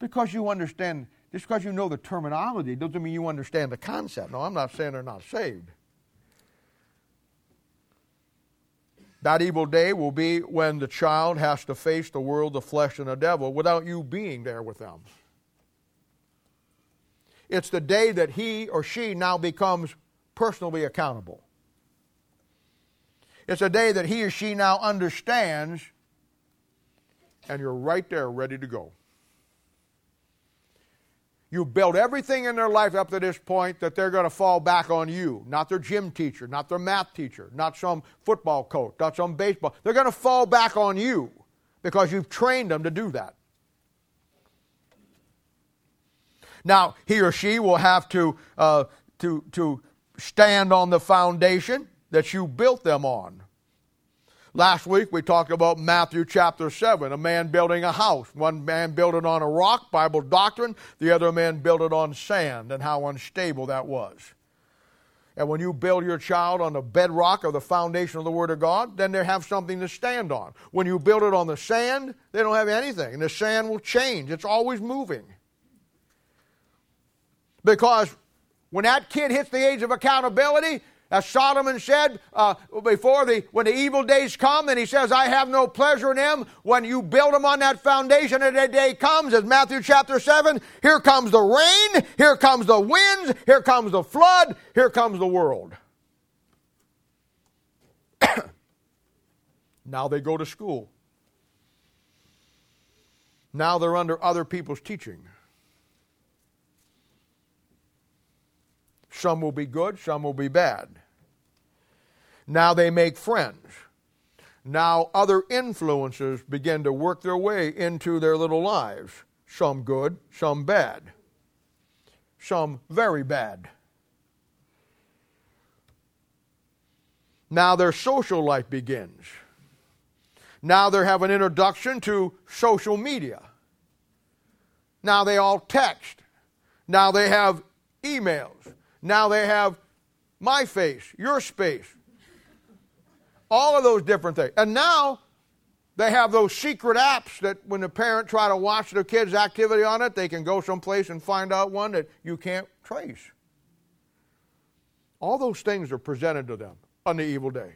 Because you understand just because you know the terminology doesn't mean you understand the concept. No, I'm not saying they're not saved. That evil day will be when the child has to face the world, the flesh, and the devil without you being there with them. It's the day that he or she now becomes personally accountable. It's a day that he or she now understands, and you're right there ready to go. You built everything in their life up to this point that they're going to fall back on you, not their gym teacher, not their math teacher, not some football coach, not some baseball. They're going to fall back on you because you've trained them to do that. Now, he or she will have to, uh, to, to stand on the foundation that you built them on. Last week we talked about Matthew chapter 7, a man building a house. One man built it on a rock, Bible doctrine. The other man built it on sand, and how unstable that was. And when you build your child on the bedrock of the foundation of the Word of God, then they have something to stand on. When you build it on the sand, they don't have anything. And the sand will change, it's always moving. Because when that kid hits the age of accountability, as Solomon said uh, before the when the evil days come, and he says, "I have no pleasure in them." When you build them on that foundation, and that day comes, as Matthew chapter seven, here comes the rain, here comes the winds, here comes the flood, here comes the world. now they go to school. Now they're under other people's teaching. Some will be good, some will be bad. Now they make friends. Now other influences begin to work their way into their little lives. Some good, some bad. Some very bad. Now their social life begins. Now they have an introduction to social media. Now they all text. Now they have emails. Now they have my face, your space, all of those different things. And now they have those secret apps that when the parent try to watch their kid's activity on it, they can go someplace and find out one that you can't trace. All those things are presented to them on the evil day.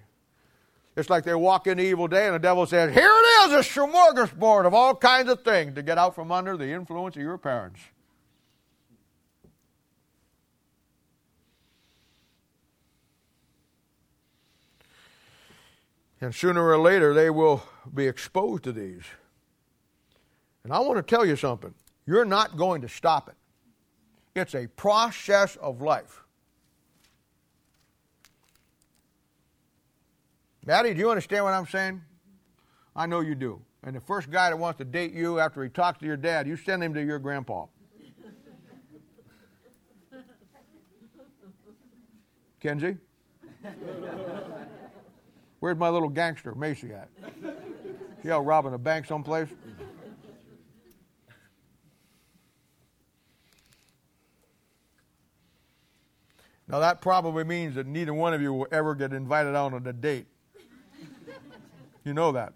It's like they walk in the evil day and the devil says, Here it is, a smorgasbord of all kinds of things to get out from under the influence of your parents. And sooner or later, they will be exposed to these. And I want to tell you something you're not going to stop it, it's a process of life. Maddie, do you understand what I'm saying? I know you do. And the first guy that wants to date you after he talks to your dad, you send him to your grandpa. Kenzie? Where's my little gangster, Macy, at? He out robbing a bank someplace? Now, that probably means that neither one of you will ever get invited out on a date. You know that.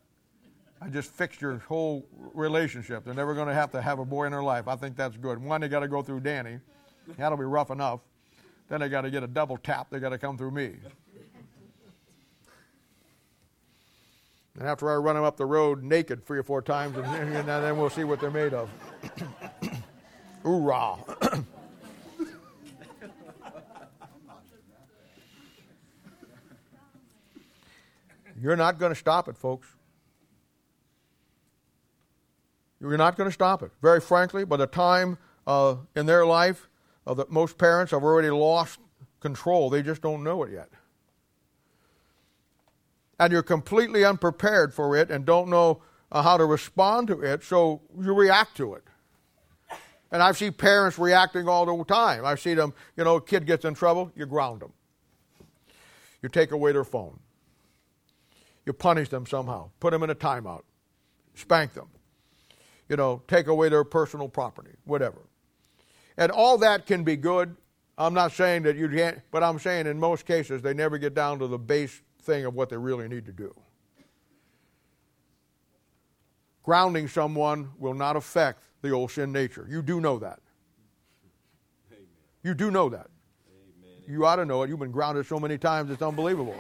I just fixed your whole relationship. They're never going to have to have a boy in their life. I think that's good. One, they got to go through Danny. That'll be rough enough. Then they got to get a double tap. They got to come through me. And after I run them up the road naked three or four times, and, and then we'll see what they're made of. Hoorah. You're not going to stop it, folks. You're not going to stop it. Very frankly, by the time uh, in their life uh, that most parents have already lost control, they just don't know it yet. And you're completely unprepared for it and don't know uh, how to respond to it, so you react to it. And I've seen parents reacting all the time. I've seen them, you know, a kid gets in trouble, you ground them. You take away their phone. You punish them somehow. Put them in a timeout. Spank them. You know, take away their personal property, whatever. And all that can be good. I'm not saying that you can't, but I'm saying in most cases they never get down to the base thing of what they really need to do. Grounding someone will not affect the old sin nature. You do know that. You do know that. You ought to know it. You've been grounded so many times, it's unbelievable.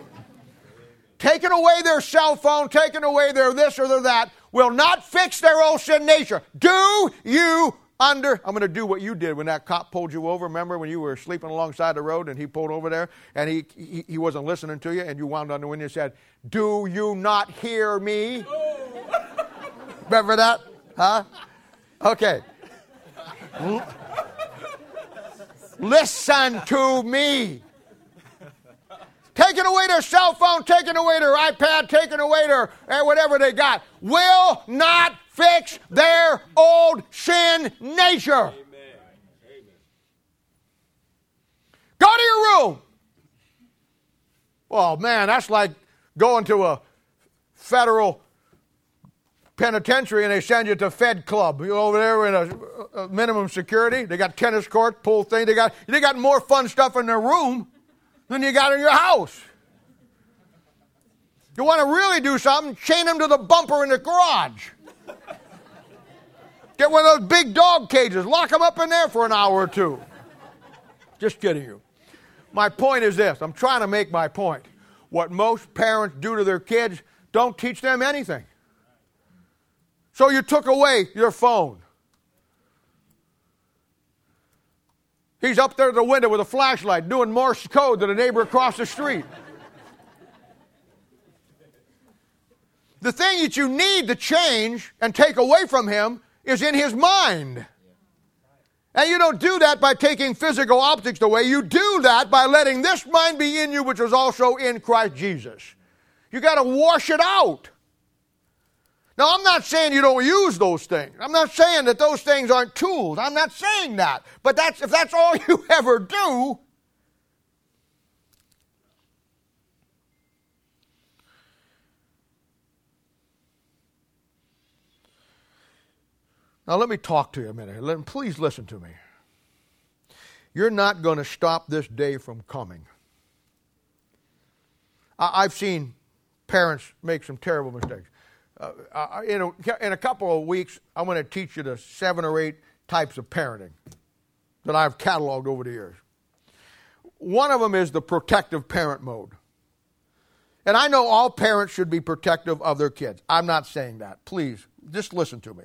Taking away their cell phone, taking away their this or their that, will not fix their old sin nature. Do you under? I'm going to do what you did when that cop pulled you over. Remember when you were sleeping alongside the road and he pulled over there and he, he, he wasn't listening to you and you wound on the window and said, Do you not hear me? Remember that? Huh? Okay. Listen to me. Taking away their cell phone, taking away their iPad, taking away their eh, whatever they got will not fix their old sin nature. Amen. Go to your room. Well, man, that's like going to a federal penitentiary and they send you to Fed Club. You over there in a, a, minimum security. They got tennis court, pool thing. They got they got more fun stuff in their room than you got in your house. You want to really do something? Chain them to the bumper in the garage. Get one of those big dog cages. Lock them up in there for an hour or two. Just kidding you. My point is this. I'm trying to make my point. What most parents do to their kids, don't teach them anything. So you took away your phone. He's up there at the window with a flashlight doing Morse code to the neighbor across the street. the thing that you need to change and take away from him is in his mind. And you don't do that by taking physical objects away. You do that by letting this mind be in you, which was also in Christ Jesus. You got to wash it out. Now, I'm not saying you don't use those things. I'm not saying that those things aren't tools. I'm not saying that. But that's, if that's all you ever do, Now, let me talk to you a minute. Please listen to me. You're not going to stop this day from coming. I, have seen parents make some terrible mistakes uh, uh, in, a, in a couple of weeks, I'm going to teach you the seven or eight types of parenting that I've cataloged over the years. One of them is the protective parent mode. And I know all parents should be protective of their kids. I'm not saying that. Please, just listen to me.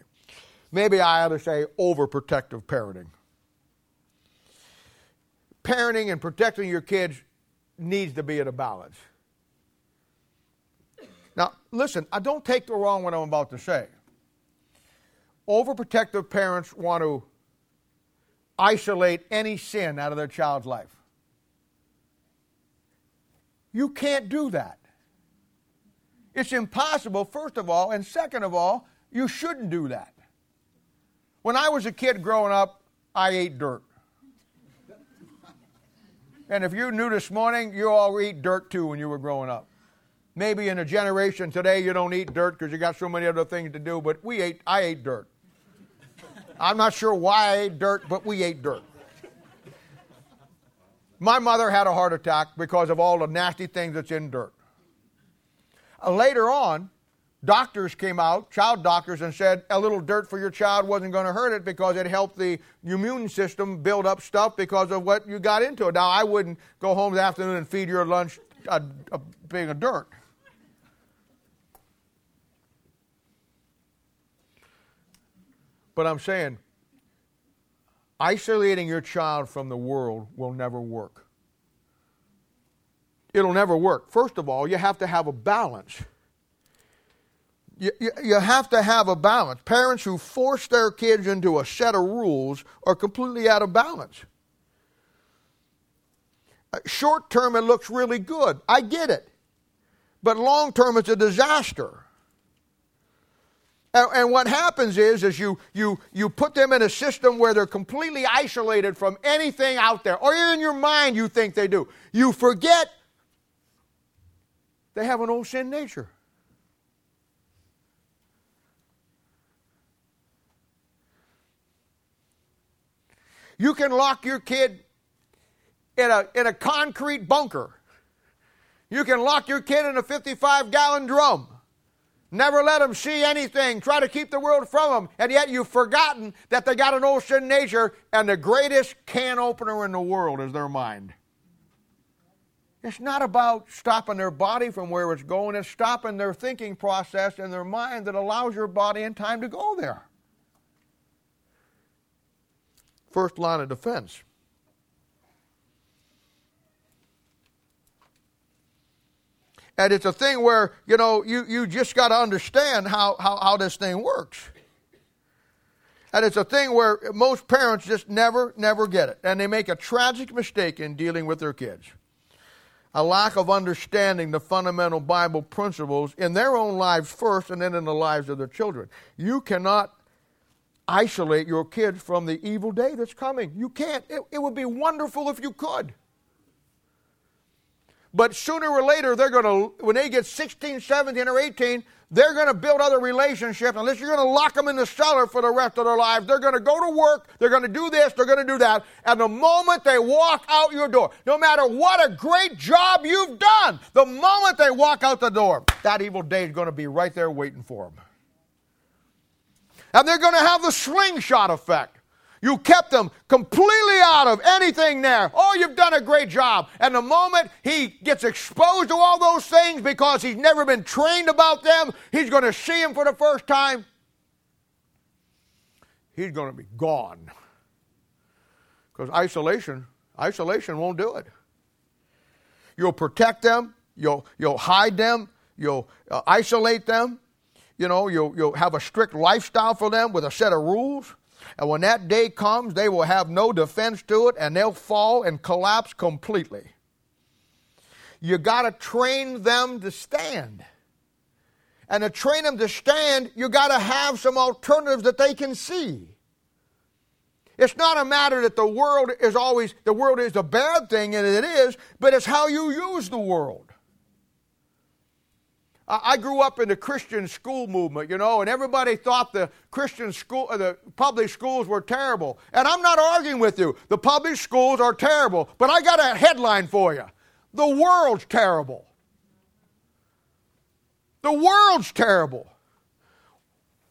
Maybe I ought to say overprotective parenting. Parenting and protecting your kids needs to be at a balance. Listen, I don't take the wrong what I'm about to say. Overprotective parents want to isolate any sin out of their child's life. You can't do that. It's impossible, first of all, and second of all, you shouldn't do that. When I was a kid growing up, I ate dirt. And if you're new this morning, you all eat dirt too when you were growing up. Maybe in a generation today you don't eat dirt because you got so many other things to do, but we ate, I ate dirt. I'm not sure why I ate dirt, but we ate dirt. My mother had a heart attack because of all the nasty things that's in dirt. Uh, later on, doctors came out, child doctors, and said a little dirt for your child wasn't going to hurt it because it helped the immune system build up stuff because of what you got into it. Now, I wouldn't go home this afternoon and feed your lunch a, a big of dirt. But I'm saying, isolating your child from the world will never work. It'll never work. First of all, you have to have a balance. You, you, you, have to have a balance. Parents who force their kids into a set of rules are completely out of balance. Uh, short term, it looks really good. I get it. But long term, it's a disaster. And, and, what happens is, is you, you, you put them in a system where they're completely isolated from anything out there, or in your mind you think they do. You forget they have an old sin nature. You can lock your kid in a, in a concrete bunker. You can lock your kid in a 55 gallon drum. Never let them see anything. Try to keep the world from them. And yet you've forgotten that they got an old nature, and the greatest can opener in the world is their mind. It's not about stopping their body from where it's going, it's stopping their thinking process and their mind that allows your body and time to go there. First line of defense. And it's a thing where, you know, you, you just got to understand how, how, how this thing works. And it's a thing where most parents just never, never get it. And they make a tragic mistake in dealing with their kids a lack of understanding the fundamental Bible principles in their own lives first and then in the lives of their children. You cannot isolate your kids from the evil day that's coming. You can't. It, it would be wonderful if you could. But sooner or later, they're going to, when they get 16, 17, or 18, they're going to build other relationships. Unless you're going to lock them in the cellar for the rest of their lives, they're going to go to work, they're going to do this, they're going to do that. And the moment they walk out your door, no matter what a great job you've done, the moment they walk out the door, that evil day is going to be right there waiting for them. And they're going to have the slingshot effect. You kept them completely out of anything there. Oh, you've done a great job. And the moment he gets exposed to all those things because he's never been trained about them, he's going to see them for the first time. He's going to be gone. Because isolation, isolation won't do it. You'll protect them, you'll, you'll hide them, you'll uh, isolate them, you know, you'll, you'll have a strict lifestyle for them with a set of rules. And when that day comes, they will have no defense to it and they'll fall and collapse completely. You got to train them to stand. And to train them to stand, you got to have some alternatives that they can see. It's not a matter that the world is always, the world is a bad thing, and it is, but it's how you use the world. I grew up in the Christian school movement, you know, and everybody thought the Christian school, uh, the public schools were terrible. And I'm not arguing with you. The public schools are terrible. But I got a headline for you The world's terrible. The world's terrible.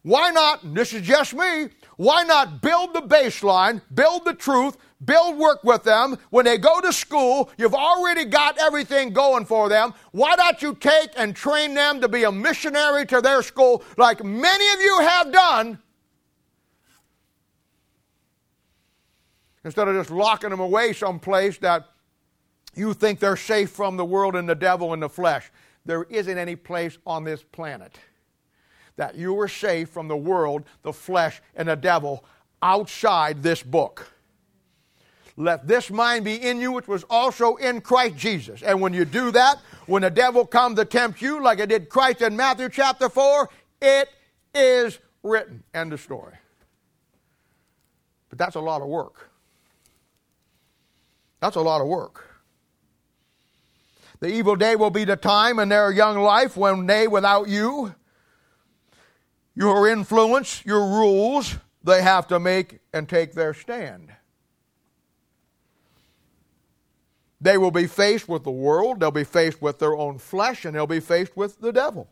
Why not, and this is just me, why not build the baseline, build the truth, build work with them. When they go to school, you've already got everything going for them. Why don't you take and train them to be a missionary to their school like many of you have done? Instead of just locking them away someplace that you think they're safe from the world and the devil and the flesh. There isn't any place on this planet that you are safe from the world, the flesh, and the devil outside this book. Let this mind be in you, which was also in Christ Jesus. And when you do that, when the devil comes to tempt you, like it did Christ in Matthew chapter 4, it is written. End of story. But that's a lot of work. That's a lot of work. The evil day will be the time in their young life when they, without you, your influence, your rules, they have to make and take their stand. They will be faced with the world, they'll be faced with their own flesh, and they'll be faced with the devil.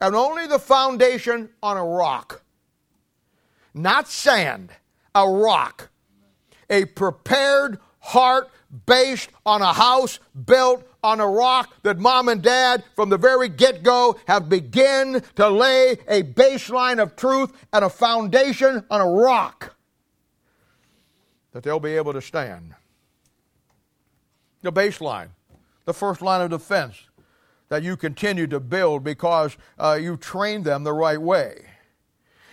And only the foundation on a rock, not sand, a rock, a prepared heart based on a house built on a rock that mom and dad from the very get-go have begun to lay a baseline of truth and a foundation on a rock that they'll be able to stand. The baseline, the first line of defense that you continue to build because uh, you trained them the right way.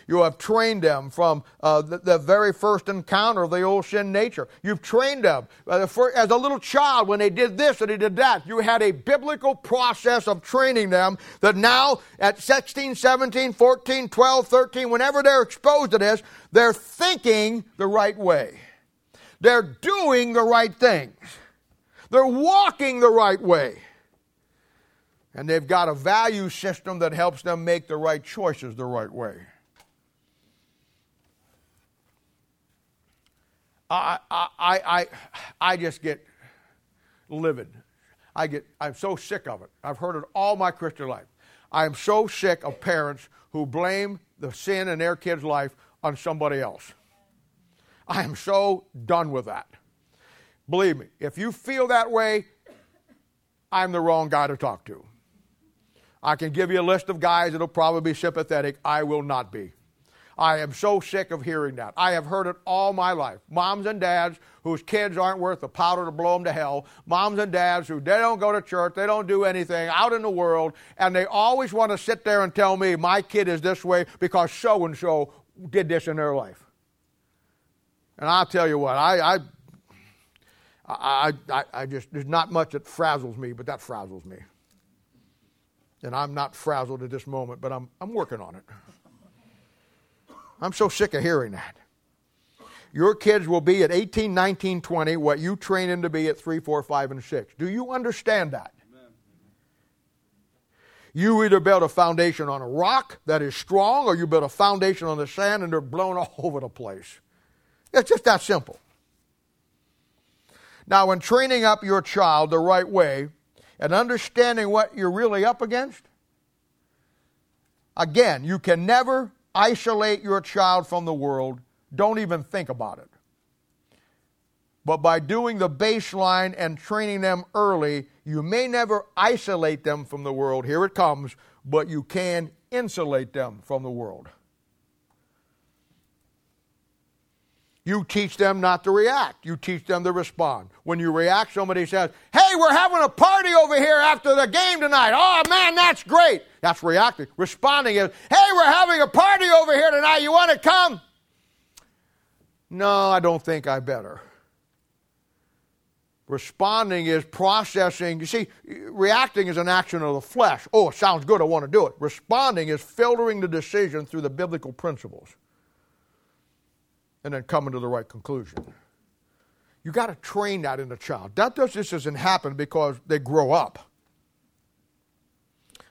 You have trained them from uh, the, the, very first encounter of the old sin nature. You've trained them uh, for, as a little child when they did this and they did that. You had a biblical process of training them that now at 16, 17, 14, 12, 13, whenever they're exposed to this, they're thinking the right way. They're doing the right things. They're walking the right way. And they've got a value system that helps them make the right choices the right way. I, I, I, I just get livid. I get, I'm so sick of it. I've heard it all my Christian life. I am so sick of parents who blame the sin in their kid's life on somebody else. I am so done with that. Believe me, if you feel that way, I'm the wrong guy to talk to. I can give you a list of guys that'll probably be sympathetic. I will not be. I am so sick of hearing that. I have heard it all my life. Moms and dads whose kids aren't worth the powder to blow them to hell. Moms and dads who they don't go to church, they don't do anything out in the world, and they always want to sit there and tell me my kid is this way because so and so did this in their life. And I'll tell you what, I, I I, I, I, just, there's not much that frazzles me, but that frazzles me. And I'm not frazzled at this moment, but I'm, I'm working on it. I'm so sick of hearing that. Your kids will be at 18, 19, 20 what you train them to be at 3, 4, 5, and 6. Do you understand that? You either build a foundation on a rock that is strong, or you build a foundation on the sand and they're blown all over the place. It's just that simple. Now, when training up your child the right way and understanding what you're really up against, again, you can never isolate your child from the world. Don't even think about it. But by doing the baseline and training them early, you may never isolate them from the world. Here it comes, but you can insulate them from the world. You teach them not to react. You teach them to respond. When you react, somebody says, Hey, we're having a party over here after the game tonight. Oh, man, that's great. That's reacting. Responding is, Hey, we're having a party over here tonight. You want to come? No, I don't think I better. Responding is processing. You see, reacting is an action of the flesh. Oh, it sounds good. I want to do it. Responding is filtering the decision through the biblical principles and then coming to the right conclusion. You got to train that in the child. That just doesn't happen because they grow up.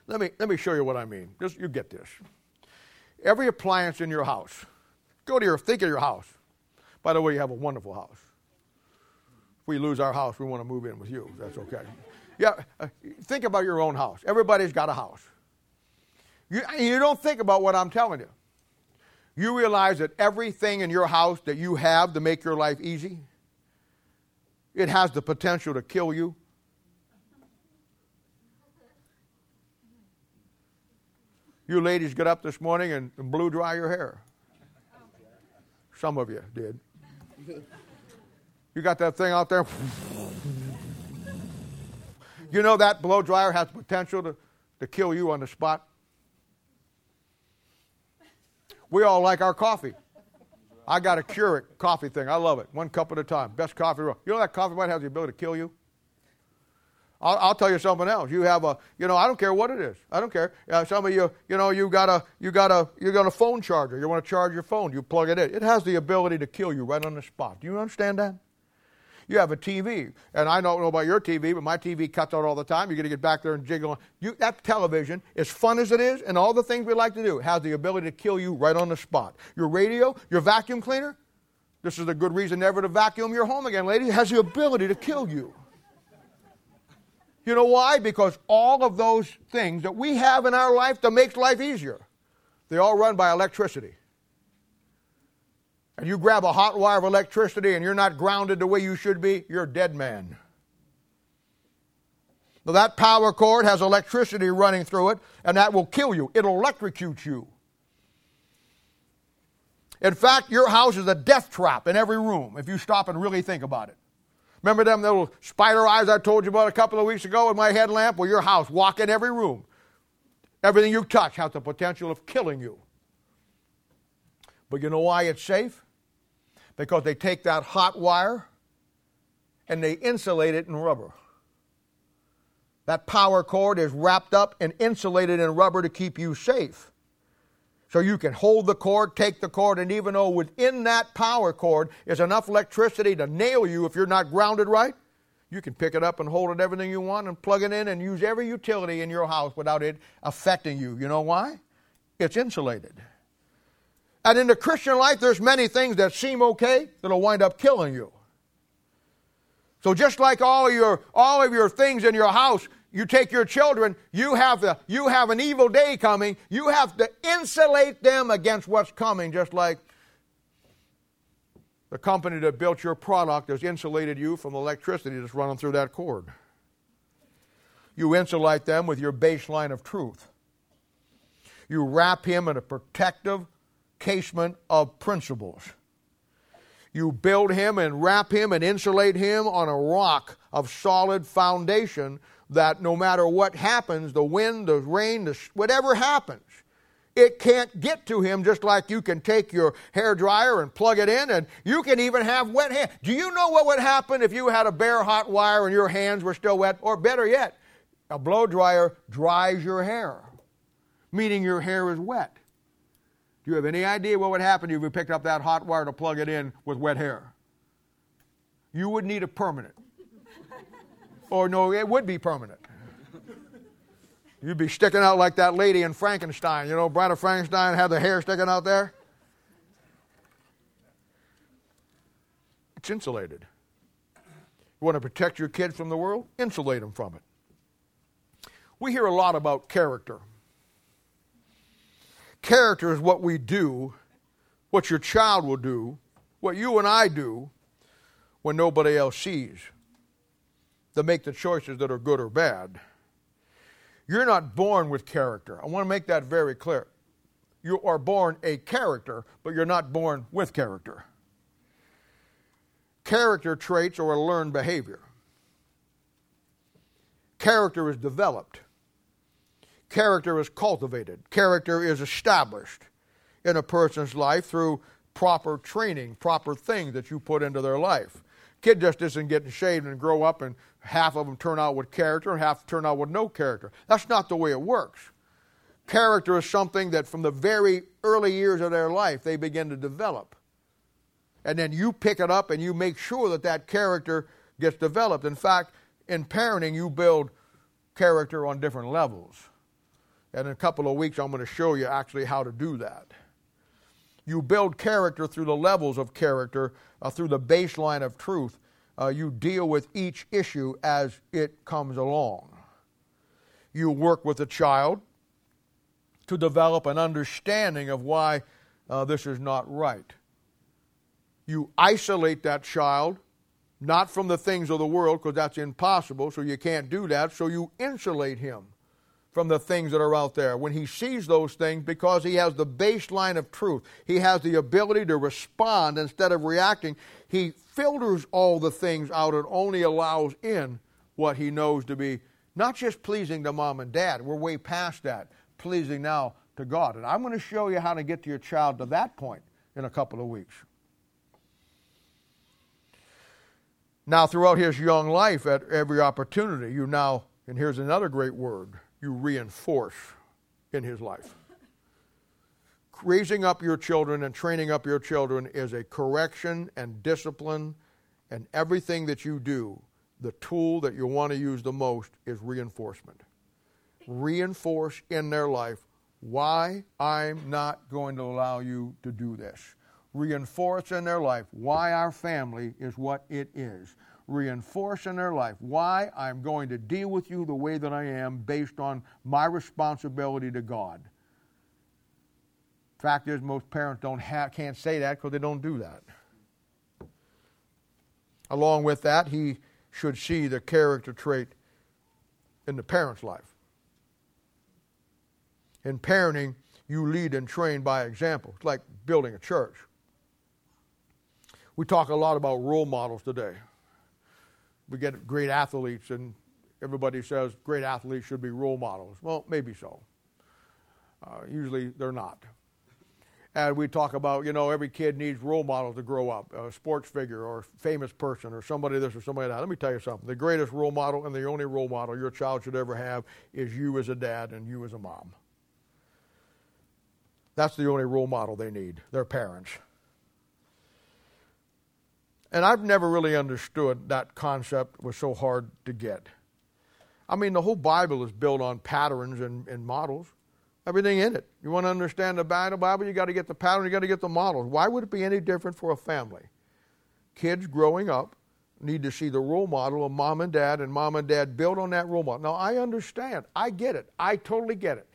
Let me, let me show you what I mean. Just, you get this. Every appliance in your house, go to your, think of your house. By the way, you have a wonderful house. If we lose our house, we want to move in with you. That's okay. Yeah, uh, think about your own house. Everybody's got a house. You, you don't think about what I'm telling you you realize that everything in your house that you have to make your life easy, it has the potential to kill you. You ladies get up this morning and, and blew dry your hair. Some of you did. You got that thing out there. You know that blow dryer has potential to, to kill you on the spot. We all like our coffee. I got a Keurig coffee thing. I love it. One cup at a time. Best coffee. You know that coffee might have the ability to kill you? I'll, I'll, tell you something else. You have a, you know, I don't care what it is. I don't care. Uh, some of you, you know, you got a, you got a, you got a phone charger. You want to charge your phone. You plug it in. It has the ability to kill you right on the spot. Do you understand that? You have a TV, and I don't know about your TV, but my TV cuts out all the time. You're going to get back there and jiggle. You, that television, as fun as it is, and all the things we like to do, has the ability to kill you right on the spot. Your radio, your vacuum cleaner, this is a good reason never to vacuum your home again, lady, has the ability to kill you. You know why? Because all of those things that we have in our life that makes life easier, they all run by electricity and you grab a hot wire of electricity and you're not grounded the way you should be, you're a dead man. Now, that power cord has electricity running through it, and that will kill you. It'll electrocute you. In fact, your house is a death trap in every room if you stop and really think about it. Remember them little spider eyes I told you about a couple of weeks ago with my headlamp? Well, your house, walk in every room. Everything you touch has the potential of killing you. But you know why it's safe? Because they take that hot wire and they insulate it in rubber. That power cord is wrapped up and insulated in rubber to keep you safe. So you can hold the cord, take the cord, and even though within that power cord is enough electricity to nail you if you're not grounded right, you can pick it up and hold it everything you want and plug it in and use every utility in your house without it affecting you. You know why? It's insulated. And in the Christian life, there's many things that seem okay that'll wind up killing you. So just like all your all of your things in your house, you take your children, you have the you have an evil day coming. You have to insulate them against what's coming, just like the company that built your product has insulated you from electricity that's running through that cord. You insulate them with your baseline of truth. You wrap him in a protective casement of principles. You build him and wrap him and insulate him on a rock of solid foundation that no matter what happens, the wind, the rain, the, whatever happens, it can't get to him just like you can take your hair dryer and plug it in and you can even have wet hands. Do you know what would happen if you had a bare hot wire and your hands were still wet? Or better yet, a blow dryer dries your hair, meaning your hair is wet. Do you have any idea what would happen if you picked up that hot wire to plug it in with wet hair? You would need a permanent. or no, it would be permanent. You'd be sticking out like that lady in Frankenstein. You know, Bride of Frankenstein had the hair sticking out there. It's insulated. You want to protect your kids from the world? Insulate them from it. We hear a lot about character. Character is what we do, what your child will do, what you and I do when nobody else sees to make the choices that are good or bad. You're not born with character. I want to make that very clear. You are born a character, but you're not born with character. Character traits are a learned behavior. Character is developed. Character is cultivated, character is established in a person's life through proper training, proper things that you put into their life. Kid just isn't getting shaved and grow up and half of them turn out with character and half turn out with no character. That's not the way it works. Character is something that from the very early years of their life they begin to develop. And then you pick it up and you make sure that that character gets developed. In fact, in parenting, you build character on different levels. And in a couple of weeks, I'm going to show you actually how to do that. You build character through the levels of character, uh, through the baseline of truth. Uh, you deal with each issue as it comes along. You work with a child to develop an understanding of why uh, this is not right. You isolate that child, not from the things of the world, because that's impossible, so you can't do that, so you insulate him from the things that are out there. When he sees those things, because he has the baseline of truth, he has the ability to respond instead of reacting. He filters all the things out and only allows in what he knows to be not just pleasing to mom and dad. We're way past that. Pleasing now to God. And I'm going to show you how to get to your child to that point in a couple of weeks. Now, throughout his young life, at every opportunity, you now, and here's another great word you reinforce in his life. Raising up your children and training up your children is a correction and discipline, and everything that you do, the tool that you want to use the most is reinforcement. Reinforce in their life why I'm not going to allow you to do this. Reinforce in their life why our family is what it is reinforce in their life why I'm going to deal with you the way that I am based on my responsibility to God. Fact is, most parents don't have, can't say that because they don't do that. Along with that, he should see the character trait in the parent's life. In parenting, You lead and train by example. It's like building a church. We talk a lot about role models today. We get great athletes, and everybody says great athletes should be role models. Well, maybe so. Uh, usually they're not. And we talk about, you know, every kid needs role models to grow up, a sports figure or famous person or somebody this or somebody that. Let me tell you something. The greatest role model and the only role model your child should ever have is you as a dad and you as a mom. That's the only role model they need, their parents. And I've never really understood that concept was so hard to get. I mean, the whole Bible is built on patterns and, and models everything in it. You want to understand the Bible, Bible, you got to get the pattern, you got to get the models. Why would it be any different for a family? Kids growing up need to see the role model of mom and dad, and mom and dad build on that role model. Now, I understand. I get it. I totally get it.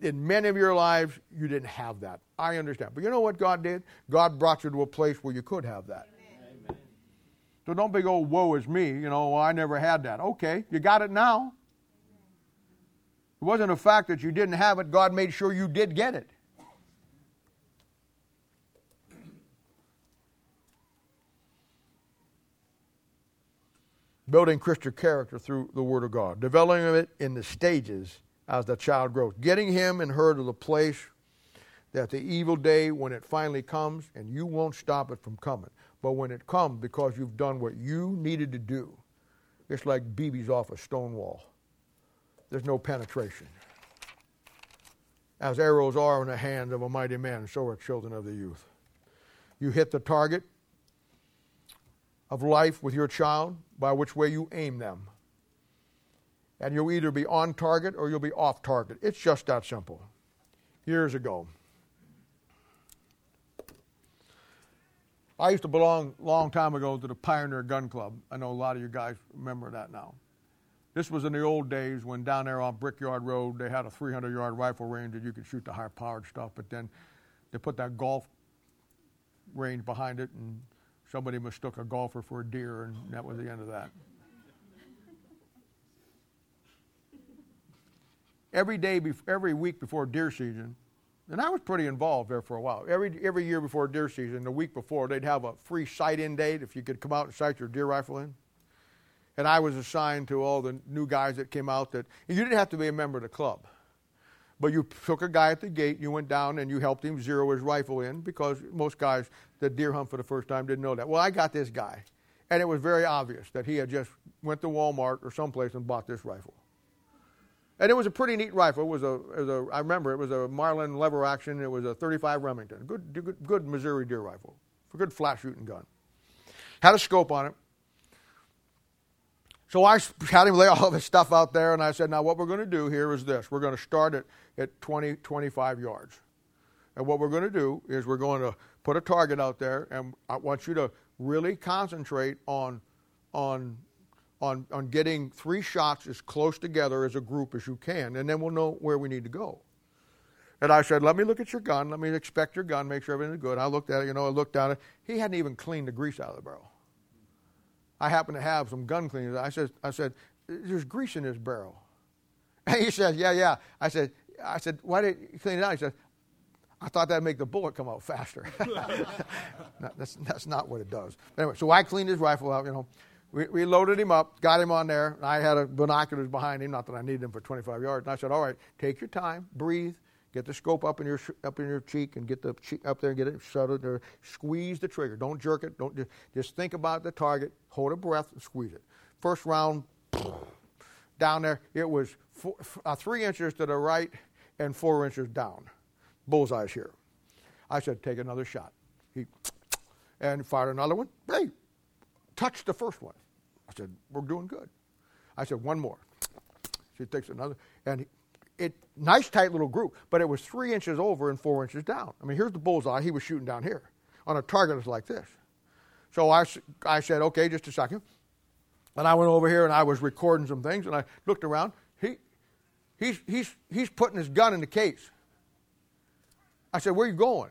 In many of your lives, you didn't have that. I understand. But you know what God did? God brought you to a place where you could have that. Amen. So don't be, oh, woe is me. You know, well, I never had that. Okay, you got it now. It wasn't a fact that you didn't have it, God made sure you did get it. Building Christian character through the Word of God, developing it in the stages as the child grows, getting him and her to the place that the evil day, when it finally comes, and you won't stop it from coming, but when it comes because you've done what you needed to do, it's like BBs off a stone wall there's no penetration. As arrows are in the hand of a mighty man, so are children of the youth. You hit the target of life with your child by which way you aim them. And you'll either be on target or you'll be off target. It's just that simple. Years ago, I used to belong a long time ago to the Pioneer Gun Club. I know a lot of you guys remember that now. This was in the old days when down there on Brickyard Road they had a 300 yard rifle range that you could shoot the high powered stuff, but then they put that golf range behind it and somebody mistook a golfer for a deer and that was the end of that. every day, every week before deer season, and I was pretty involved there for a while. Every, every year before deer season, the week before, they'd have a free sight in date if you could come out and sight your deer rifle in. And I was assigned to all the new guys that came out that you didn't have to be a member of the club. But you took a guy at the gate, you went down and you helped him zero his rifle in because most guys that deer hunt for the first time didn't know that. Well, I got this guy. And it was very obvious that he had just went to Walmart or someplace and bought this rifle. And it was a pretty neat rifle. It was a, it was a I remember it was a Marlin lever action. It was a 35 Remington. Good, good, good Missouri deer rifle. A good flat shooting gun. Had a scope on it. So I had him lay all this stuff out there, and I said, now what we're going to do here is this. We're going to start at, at 20, 25 yards. And what we're going to do is we're going to put a target out there, and I want you to really concentrate on, on, on, on getting three shots as close together as a group as you can, and then we'll know where we need to go. And I said, let me look at your gun. Let me inspect your gun, make sure everything's good. I looked at it, you know, I looked at it. He hadn't even cleaned the grease out of the barrel. I happen to have some gun cleaners. I said, I said, there's grease in this barrel. And he said, yeah, yeah. I said, I said, why didn't you clean it out? He said, I thought that'd make the bullet come out faster. no, that's, that's not what it does. Anyway, so I cleaned his rifle out, you know. We, we loaded him up, got him on there. and I had a binoculars behind him, not that I needed him for 25 yards. And I said, all right, take your time, breathe, Get the scope up in your up in your cheek and get the cheek up there and get it shuttled there. Squeeze the trigger. Don't jerk it. Don't just, just think about the target. Hold a breath and squeeze it. First round down there, it was four, uh, three inches to the right and four inches down. Bullseye's here. I said, take another shot. He and fired another one. Hey, touched the first one. I said, we're doing good. I said, one more. She takes another, and it nice tight little group, but it was three inches over and four inches down. I mean, here's the bullseye. He was shooting down here on a target that's like this. So I, I said, okay, just a second. And I went over here and I was recording some things and I looked around. He, he's, he's, he's putting his gun in the case. I said, where are you going?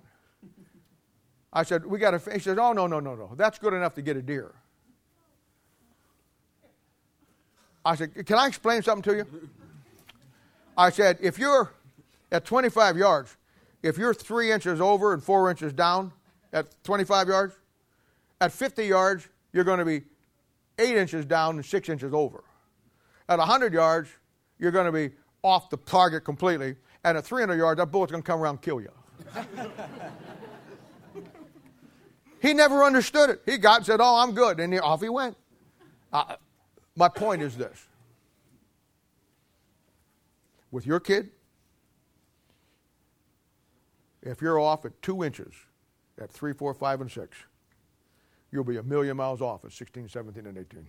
I said, we got to, he says, oh, no, no, no, no. That's good enough to get a deer. I said, can I explain something to you? I said, if you're at 25 yards if you're three inches over and four inches down at 25 yards, at 50 yards, you're going to be eight inches down and six inches over. At 100 yards, you're going to be off the target completely. And at 300 yards, that bullet's going to come around and kill you. he never understood it. He got and said, Oh, I'm good. And off he went. My point is this with your kid, if you're off at two inches at three, four, five, and six, you'll be a million miles off at 16, 17, and 18.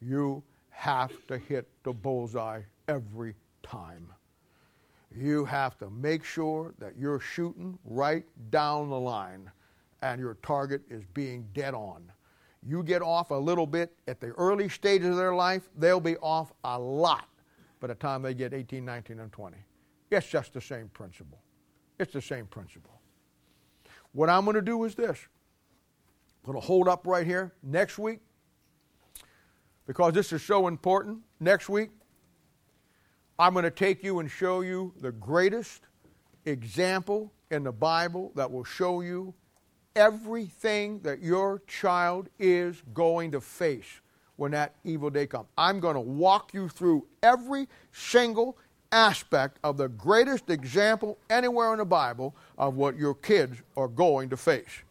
You have to hit the bullseye every time. You have to make sure that you're shooting right down the line and your target is being dead on. You get off a little bit at the early stages of their life, they'll be off a lot by the time they get 18, 19, and 20. It's just the same principle. It's the same principle. What I'm going to do is this I'm going to hold up right here next week because this is so important. Next week, I'm going to take you and show you the greatest example in the Bible that will show you everything that your child is going to face when that evil day comes. I'm going to walk you through every single aspect of the greatest example anywhere in the Bible of what your kids are going to face.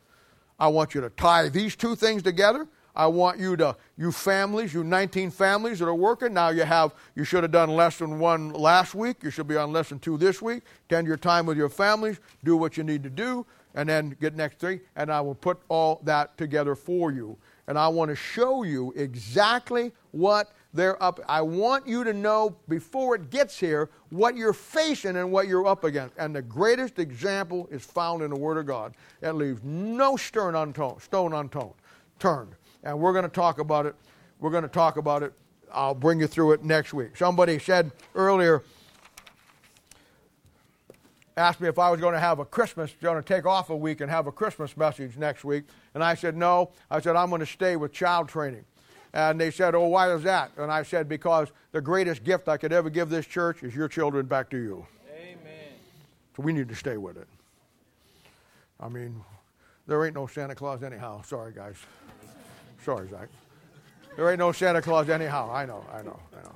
I want you to tie these two things together. I want you to, you families, you 19 families that are working, now you have, you should have done lesson one last week. You should be on lesson two this week. Spend your time with your families, do what you need to do, and then get next three. And I will put all that together for you. And I want to show you exactly what they're up. I want you to know before it gets here what you're facing and what you're up against. And the greatest example is found in the Word of God. It leaves no stone unturned, stone unturned, turned. And we're going to talk about it. We're going to talk about it. I'll bring you through it next week. Somebody said earlier, asked me if I was going to have a Christmas, going to take off a week and have a Christmas message next week. And I said, no. I said, I'm going to stay with child training. And they said, Oh, why is that? And I said, Because the greatest gift I could ever give this church is your children back to you. Amen. So we need to stay with it. I mean, there ain't no Santa Claus anyhow. Sorry, guys. Sorry, Zach. There ain't no Santa Claus anyhow. I know, I know, I know.